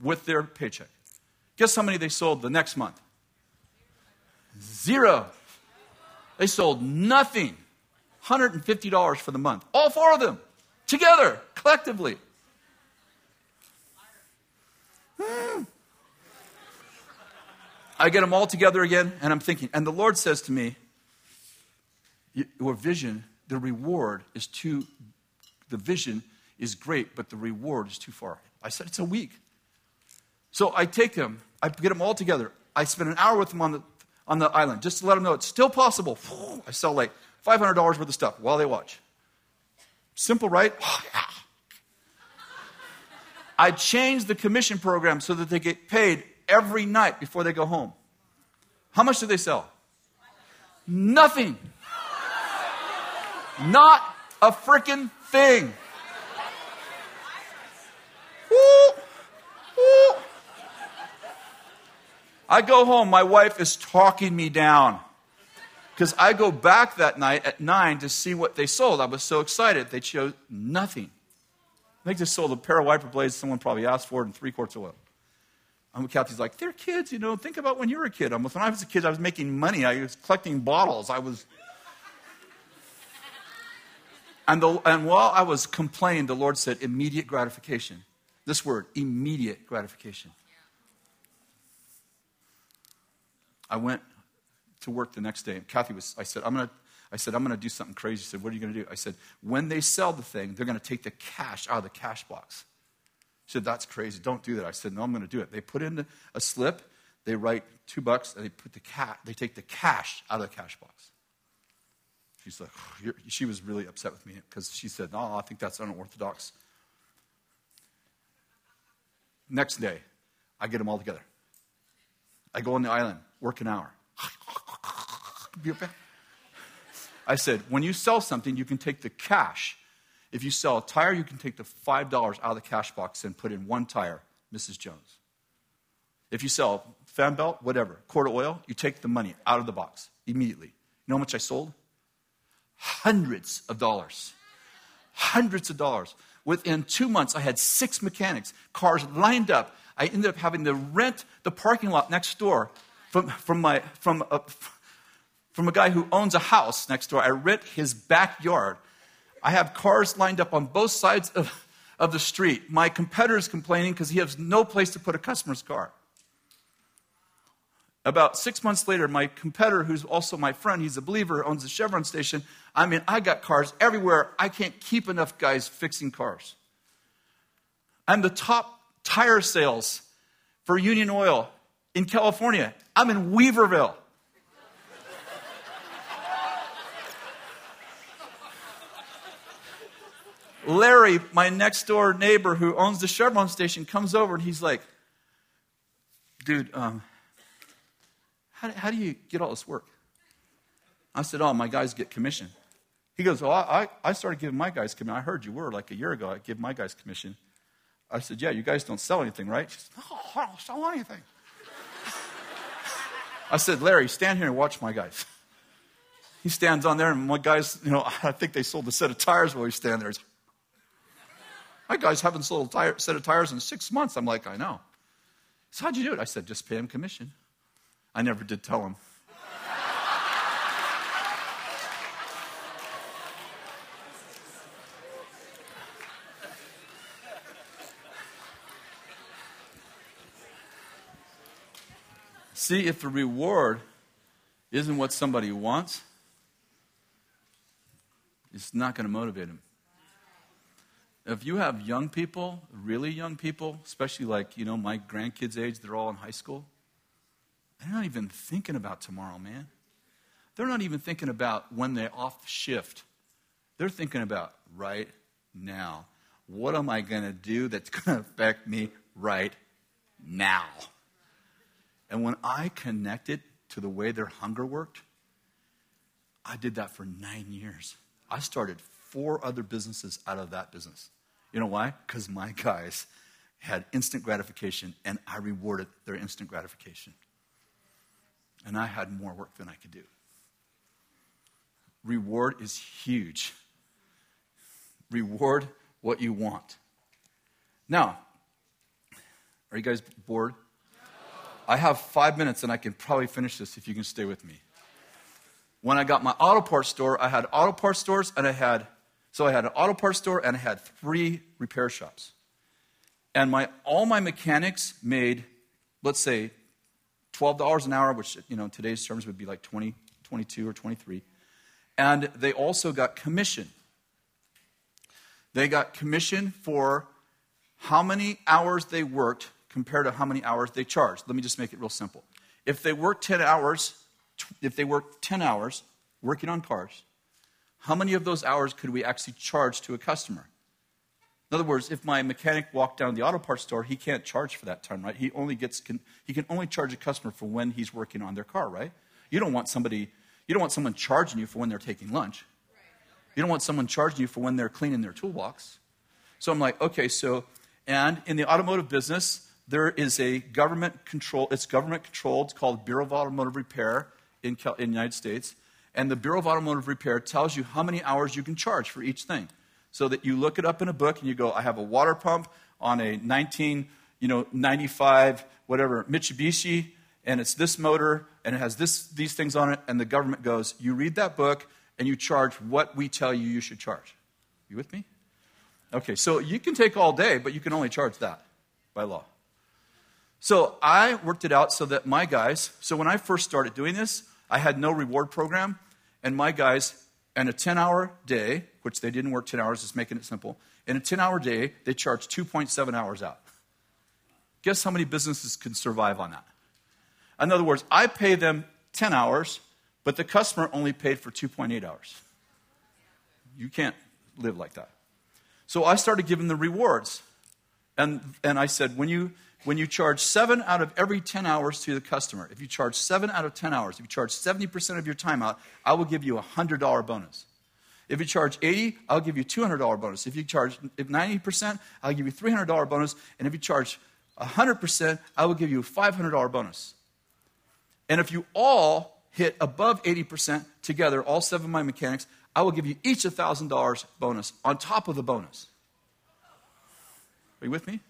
with their paycheck. Guess how many they sold the next month? Zero. They sold nothing. $150 for the month. All four of them together, collectively. I get them all together again, and I'm thinking, and the Lord says to me, Your vision, the reward is too, the vision is great, but the reward is too far. I said, It's a week. So I take them, I get them all together. I spend an hour with them on the, on the island just to let them know it's still possible. I sell like $500 worth of stuff while they watch. Simple, right? I changed the commission program so that they get paid every night before they go home. How much do they sell? Nothing. Not a freaking thing. I go home, my wife is talking me down. Because I go back that night at 9 to see what they sold. I was so excited. They chose nothing. They just sold a pair of wiper blades someone probably asked for it and three quarts of oil. I'm Kathy's like, they're kids, you know. Think about when you were a kid. I'm, when I was a kid, I was making money. I was collecting bottles. I was. And, the, and while I was complaining, the Lord said, immediate gratification. This word, immediate gratification. I went to work the next day, Kathy was, I said, I'm going to. I said, I'm going to do something crazy. She said, What are you going to do? I said, When they sell the thing, they're going to take the cash out of the cash box. She said, That's crazy. Don't do that. I said, No, I'm going to do it. They put in a slip, they write two bucks, and they put the cat, they take the cash out of the cash box. She's like, she was really upset with me because she said, No, I think that's unorthodox. Next day, I get them all together. I go on the island, work an hour. I said, when you sell something, you can take the cash. If you sell a tire, you can take the $5 out of the cash box and put in one tire, Mrs. Jones. If you sell fan belt, whatever, quart of oil, you take the money out of the box immediately. You know how much I sold? Hundreds of dollars. Hundreds of dollars. Within two months, I had six mechanics, cars lined up. I ended up having to rent the parking lot next door from, from, my, from, a, from a guy who owns a house next door. I rent his backyard. I have cars lined up on both sides of, of the street. My competitor is complaining because he has no place to put a customer's car. About six months later, my competitor, who's also my friend, he's a believer, owns a Chevron station. I mean, I got cars everywhere. I can't keep enough guys fixing cars. I'm the top tire sales for Union Oil in California. I'm in Weaverville. Larry, my next door neighbor who owns the Chevron station, comes over and he's like, dude, um, how, how, do you get all this work? I said, oh, my guys get commission. He goes, well, I, I started giving my guys commission. I heard you were like a year ago. I give my guys commission. I said, yeah, you guys don't sell anything, right? She said, no, I don't sell anything. I said, Larry, stand here and watch my guys. He stands on there, and my guys, you know, I think they sold a set of tires while he's standing there. My guys haven't sold a tire, set of tires in six months. I'm like, I know. So how'd you do it? I said, just pay him commission. I never did tell him. See, if the reward isn't what somebody wants, it's not going to motivate them. If you have young people, really young people, especially like, you know, my grandkids' age, they're all in high school, they're not even thinking about tomorrow, man. They're not even thinking about when they're off shift. They're thinking about right now. What am I going to do that's going to affect me right now? And when I connected to the way their hunger worked, I did that for nine years. I started four other businesses out of that business. You know why? Because my guys had instant gratification and I rewarded their instant gratification. And I had more work than I could do. Reward is huge. Reward what you want. Now, are you guys bored? I have five minutes and I can probably finish this if you can stay with me. When I got my auto parts store, I had auto parts stores and I had, so I had an auto parts store and I had three repair shops. And my, all my mechanics made, let's say, $12 an hour, which, you know, today's terms would be like 20, 22 or 23. And they also got commission. They got commission for how many hours they worked compared to how many hours they charged. Let me just make it real simple. If they work 10 hours, if they work 10 hours working on cars, how many of those hours could we actually charge to a customer? In other words, if my mechanic walked down to the auto parts store, he can't charge for that time, right? He only gets can, he can only charge a customer for when he's working on their car, right? You don't want somebody you don't want someone charging you for when they're taking lunch. You don't want someone charging you for when they're cleaning their toolbox. So I'm like, okay, so and in the automotive business, there is a government control, it's government controlled, it's called Bureau of Automotive Repair in, in the United States. And the Bureau of Automotive Repair tells you how many hours you can charge for each thing. So that you look it up in a book and you go, I have a water pump on a 19, you know, 95, whatever, Mitsubishi, and it's this motor, and it has this, these things on it, and the government goes, you read that book, and you charge what we tell you you should charge. You with me? Okay, so you can take all day, but you can only charge that by law. So I worked it out so that my guys, so when I first started doing this, I had no reward program, and my guys, in a 10 hour day, which they didn't work 10 hours, just making it simple, in a 10 hour day, they charged 2.7 hours out. Guess how many businesses can survive on that? In other words, I pay them 10 hours, but the customer only paid for 2.8 hours. You can't live like that. So I started giving the rewards. And, and I said, when you, when you charge seven out of every 10 hours to the customer, if you charge seven out of 10 hours, if you charge 70% of your time out, I will give you a $100 bonus. If you charge 80, I'll give you $200 bonus. If you charge 90%, I'll give you $300 bonus. And if you charge 100%, I will give you a $500 bonus. And if you all hit above 80% together, all seven of my mechanics, I will give you each a $1,000 bonus on top of the bonus. Are you with me?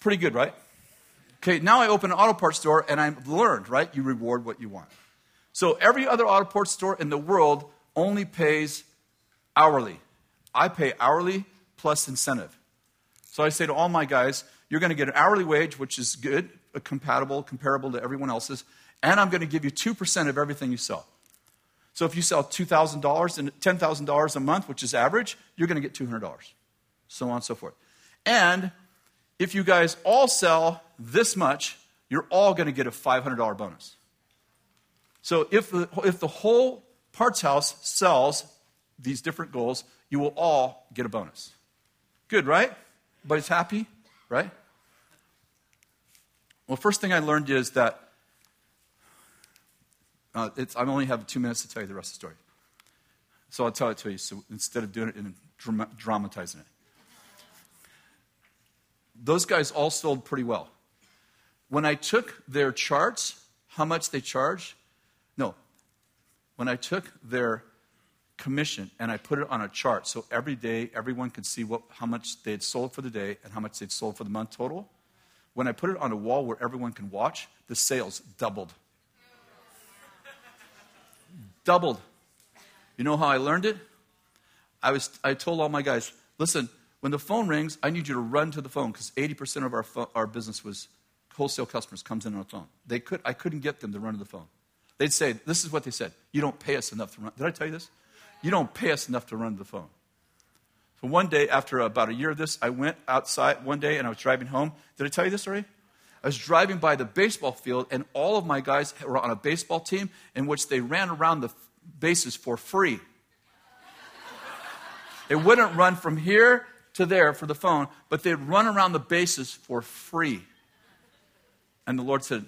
Pretty good, right? Okay, now I open an auto parts store and I've learned, right? You reward what you want. So every other auto parts store in the world only pays hourly. I pay hourly plus incentive. So I say to all my guys, you're going to get an hourly wage, which is good, uh, compatible, comparable to everyone else's, and I'm going to give you 2% of everything you sell. So if you sell $2,000 and $10,000 a month, which is average, you're going to get $200. So on and so forth. And if you guys all sell this much, you're all going to get a $500 bonus. So if the, if the whole parts house sells these different goals, you will all get a bonus. Good, right? Everybody's happy, right? Well, first thing I learned is that uh, I only have two minutes to tell you the rest of the story. So I'll tell it to you so instead of doing it and dramatizing it those guys all sold pretty well. When I took their charts, how much they charge? No. When I took their commission and I put it on a chart so every day everyone could see what, how much they had sold for the day and how much they'd sold for the month total, when I put it on a wall where everyone can watch, the sales doubled. doubled. You know how I learned it? I, was, I told all my guys, listen, when the phone rings, I need you to run to the phone because 80% of our, our business was wholesale customers comes in on the phone. They could, I couldn't get them to run to the phone. They'd say, this is what they said. You don't pay us enough to run. Did I tell you this? You don't pay us enough to run to the phone. So one day, after about a year of this, I went outside one day and I was driving home. Did I tell you this story? I was driving by the baseball field, and all of my guys were on a baseball team in which they ran around the bases for free. They wouldn't run from here to there for the phone, but they'd run around the bases for free. And the Lord said,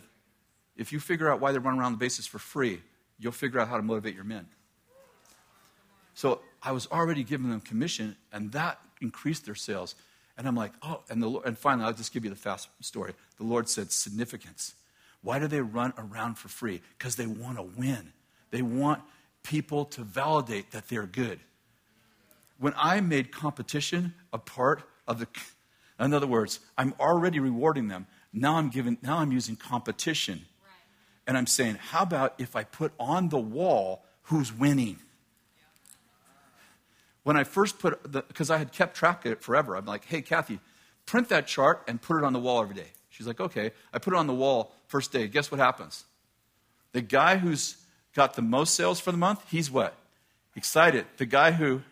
if you figure out why they run around the bases for free, you'll figure out how to motivate your men. So I was already giving them commission, and that increased their sales. And I'm like, oh, and, the, Lord, and finally, I'll just give you the fast story. The Lord said, significance. Why do they run around for free? Because they want to win. They want people to validate that they're good. When I made competition a part of the, in other words, I'm already rewarding them. Now I'm giving, now I'm using competition. Right. And I'm saying, how about if I put on the wall who's winning? When I first put the, because I had kept track of it forever, I'm like, hey, Kathy, print that chart and put it on the wall every day. She's like, okay. I put it on the wall first day. Guess what happens? The guy who's got the most sales for the month, he's what? Excited. The guy who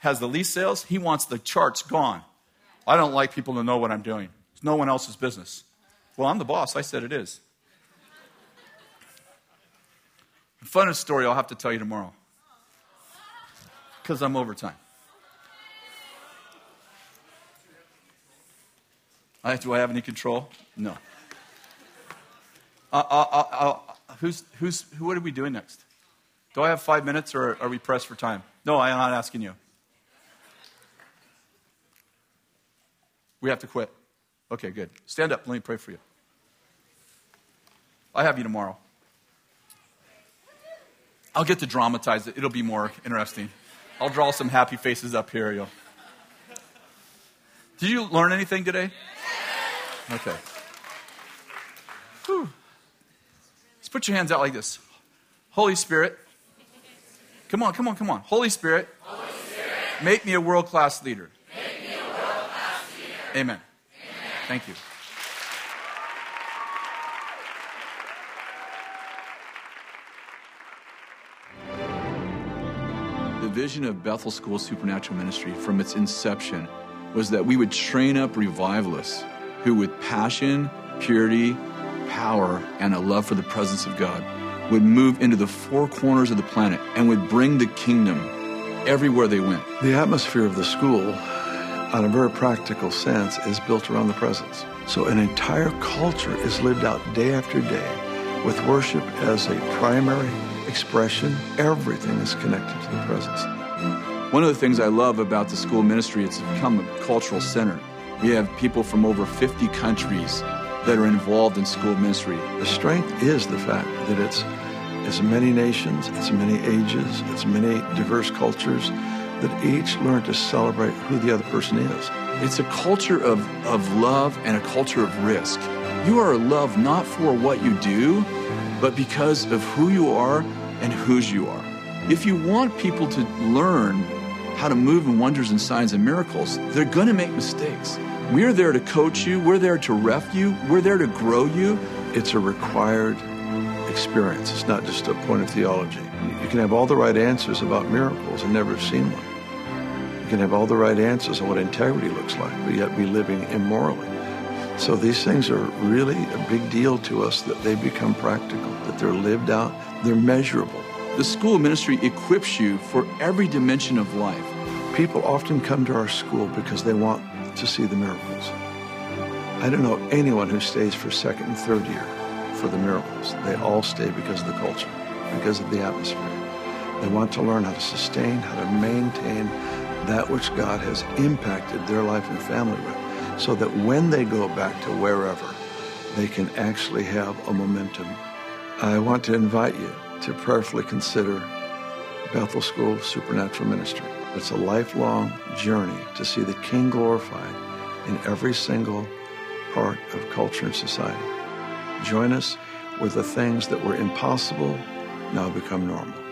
has the least sales, he wants the charts gone. I don't like people to know what I'm doing. It's no one else's business. Well, I'm the boss. I said it is. The funnest story I'll have to tell you tomorrow because I'm overtime. I, do I have any control? No. Uh, uh, uh, uh who's, who's, who, what are we doing next? Do I have five minutes or are we pressed for time? No, I am not asking you. We have to quit. Okay, good. Stand up. Let me pray for you. I have you tomorrow. I'll get to dramatize it. It'll be more interesting. I'll draw some happy faces up here. You'll... Did you learn anything today? Okay. Whew. Let's put your hands out like this. Holy Spirit. Come on, come on, come on. Holy Spirit. Holy Spirit. Make me a world class leader. leader. Amen. Amen. Thank you. The vision of Bethel School Supernatural Ministry from its inception was that we would train up revivalists who, with passion, purity, power, and a love for the presence of God, would move into the four corners of the planet and would bring the kingdom everywhere they went. The atmosphere of the school, on a very practical sense, is built around the presence. So an entire culture is lived out day after day with worship as a primary expression. Everything is connected to the presence. One of the things I love about the school ministry, it's become a cultural center. We have people from over 50 countries that are involved in school ministry. The strength is the fact that it's it's many nations, it's many ages, it's many diverse cultures that each learn to celebrate who the other person is. It's a culture of, of love and a culture of risk. You are loved not for what you do, but because of who you are and whose you are. If you want people to learn how to move in wonders and signs and miracles, they're going to make mistakes. We're there to coach you, we're there to ref you, we're there to grow you. It's a required experience, it's not just a point of theology. You can have all the right answers about miracles and never have seen one. You can have all the right answers on what integrity looks like, but yet be living immorally. So these things are really a big deal to us that they become practical, that they're lived out, they're measurable. The school ministry equips you for every dimension of life. People often come to our school because they want to see the miracles. I don't know anyone who stays for second and third year for the miracles. They all stay because of the culture, because of the atmosphere. They want to learn how to sustain, how to maintain that which God has impacted their life and family with, so that when they go back to wherever, they can actually have a momentum. I want to invite you to prayerfully consider Bethel School of Supernatural Ministry. It's a lifelong journey to see the King glorified in every single part of culture and society join us where the things that were impossible now become normal.